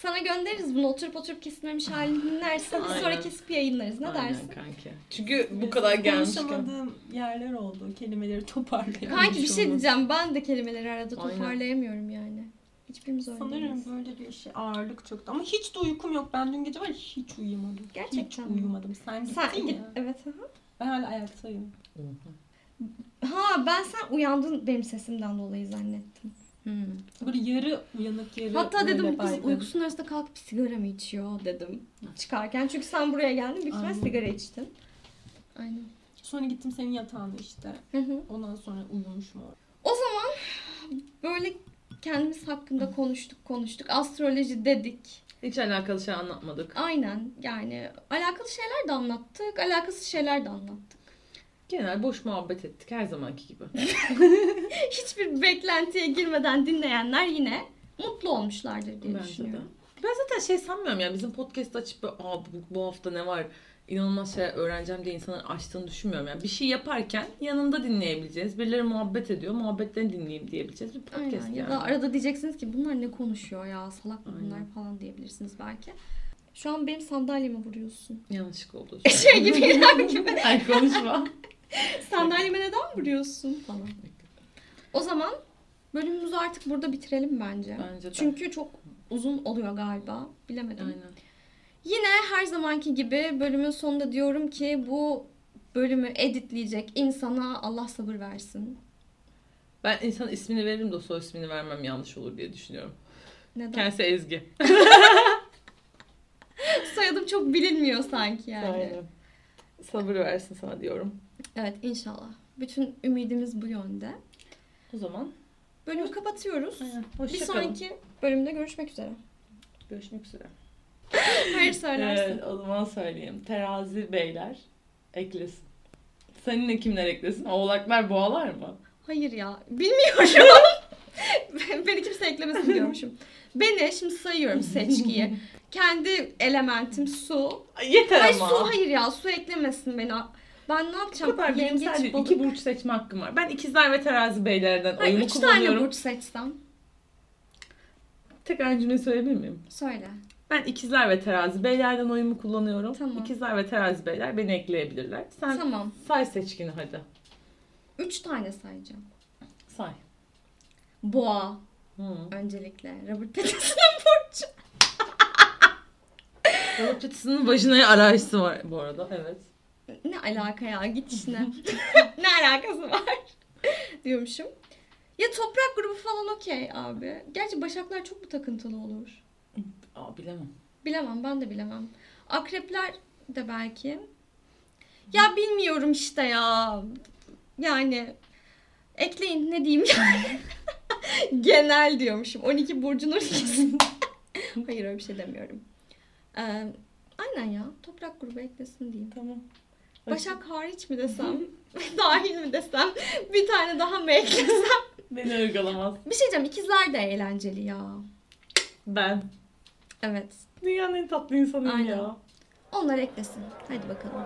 Sana göndeririz bunu oturup oturup kesilmemiş halini dinlersen biz sonra kesip yayınlarız. Ne Aynen dersin? kanki. Çünkü bu kadar gelmişken. Konuşamadığım yerler oldu. Kelimeleri toparlayamadım. Kanki bir şey diyeceğim. Ben de kelimeleri arada Aynen. toparlayamıyorum yani. Hiçbirimiz öyle Sanırım değiliz. böyle bir şey ağırlık çöktü. Ama hiç de uykum yok. Ben dün gece var ya hiç uyumadım. Gerçekten Hiç mi? uyumadım. Sen gittin Sen ya. evet. hı hı. Ben hala ayaktayım. Ha ben sen uyandın benim sesimden dolayı zannettim. Hmm. Böyle yarı uyanık yarı Hatta dedim bu kız uykusunun arasında kalkıp sigara mı içiyor dedim çıkarken. Çünkü sen buraya geldin büyük ihtimal Aynen. sigara içtin. Aynen. Sonra gittim senin yatağına işte. Hı hı. Ondan sonra uyumuşum orada. O zaman böyle kendimiz hakkında konuştuk konuştuk. Astroloji dedik. Hiç alakalı şey anlatmadık. Aynen yani alakalı şeyler de anlattık. Alakasız şeyler de anlattık. Genel boş muhabbet ettik her zamanki gibi. *laughs* Hiçbir beklentiye girmeden dinleyenler yine mutlu olmuşlardır diye Bence de. düşünüyorum. Ben zaten şey sanmıyorum ya bizim podcast açıp böyle, Aa, bu, bu hafta ne var inanılmaz şeyler öğreneceğim diye insanların açtığını düşünmüyorum. Yani bir şey yaparken yanında dinleyebileceğiz. Birileri muhabbet ediyor. Muhabbetlerini dinleyeyim diyebileceğiz bir podcast Aynen. yani. Ya da arada diyeceksiniz ki bunlar ne konuşuyor ya salak mı bunlar Aynen. falan diyebilirsiniz belki. Şu an benim sandalyeme vuruyorsun. Yanlışlık oldu. *laughs* şey gibi *laughs* İrem gibi. Ay konuşma. *laughs* Sandalyeme neden vuruyorsun falan. O zaman bölümümüzü artık burada bitirelim bence. Bence de. Çünkü çok uzun oluyor galiba. Bilemedim. Aynen. Yine her zamanki gibi bölümün sonunda diyorum ki bu bölümü editleyecek insana Allah sabır versin. Ben insan ismini veririm de o soy ismini vermem yanlış olur diye düşünüyorum. Neden? Kendisi Ezgi. *laughs* Soyadım çok bilinmiyor sanki yani. Aynen. Sabır versin sana diyorum. Evet inşallah. Bütün ümidimiz bu yönde. O zaman Bölümü kapatıyoruz. Aynen. Bir sonraki bölümde görüşmek üzere. Görüşmek üzere. *laughs* Hayır söylersin. Evet, o zaman söyleyeyim. Terazi beyler eklesin. Seninle kimler eklesin? Oğlaklar boğalar mı? Hayır ya. Bilmiyorum. *laughs* Beni kimse eklemesin diyormuşum. Beni şimdi sayıyorum seçkiyi. *laughs* Kendi elementim su. Yeter Ay ama. su hayır ya su eklemesin beni. Ben ne Bu yapacağım? kadar benim sadece balık. iki burç seçme hakkım var. Ben ikizler ve terazi beylerden Hayır, oyumu üç tane kullanıyorum. burç seçsem. Tekrar cümle söyleyebilir miyim? Söyle. Ben ikizler ve terazi beylerden oyumu kullanıyorum. Tamam. İkizler ve terazi beyler beni ekleyebilirler. Sen Tamam. say seçkini hadi. Üç tane sayacağım. Say. Boğa Hı. öncelikle. Robert Pattinson'ın *laughs* burcu. Robert Pattinson'ın vajinaya arayışı var bu arada. Evet. Ne alaka ya git işine. *laughs* ne alakası var? Diyormuşum. Ya toprak grubu falan okey abi. Gerçi başaklar çok mu takıntılı olur? Aa bilemem. Bilemem ben de bilemem. Akrepler de belki. Ya bilmiyorum işte ya. Yani ekleyin ne diyeyim yani. *laughs* Genel diyormuşum. 12 burcun 12'si. Hayır öyle bir şey demiyorum. Ee, aynen ya. Toprak grubu eklesin diyeyim. Tamam. Başak hariç mi desem? *laughs* Dahil mi desem? Bir tane daha mı eklesem? *laughs* Beni ırgalamaz. Bir şey diyeceğim. ikizler de eğlenceli ya. Ben. Evet. Dünyanın en tatlı insanıyım Aynen. ya. Onlar eklesin. Hadi bakalım.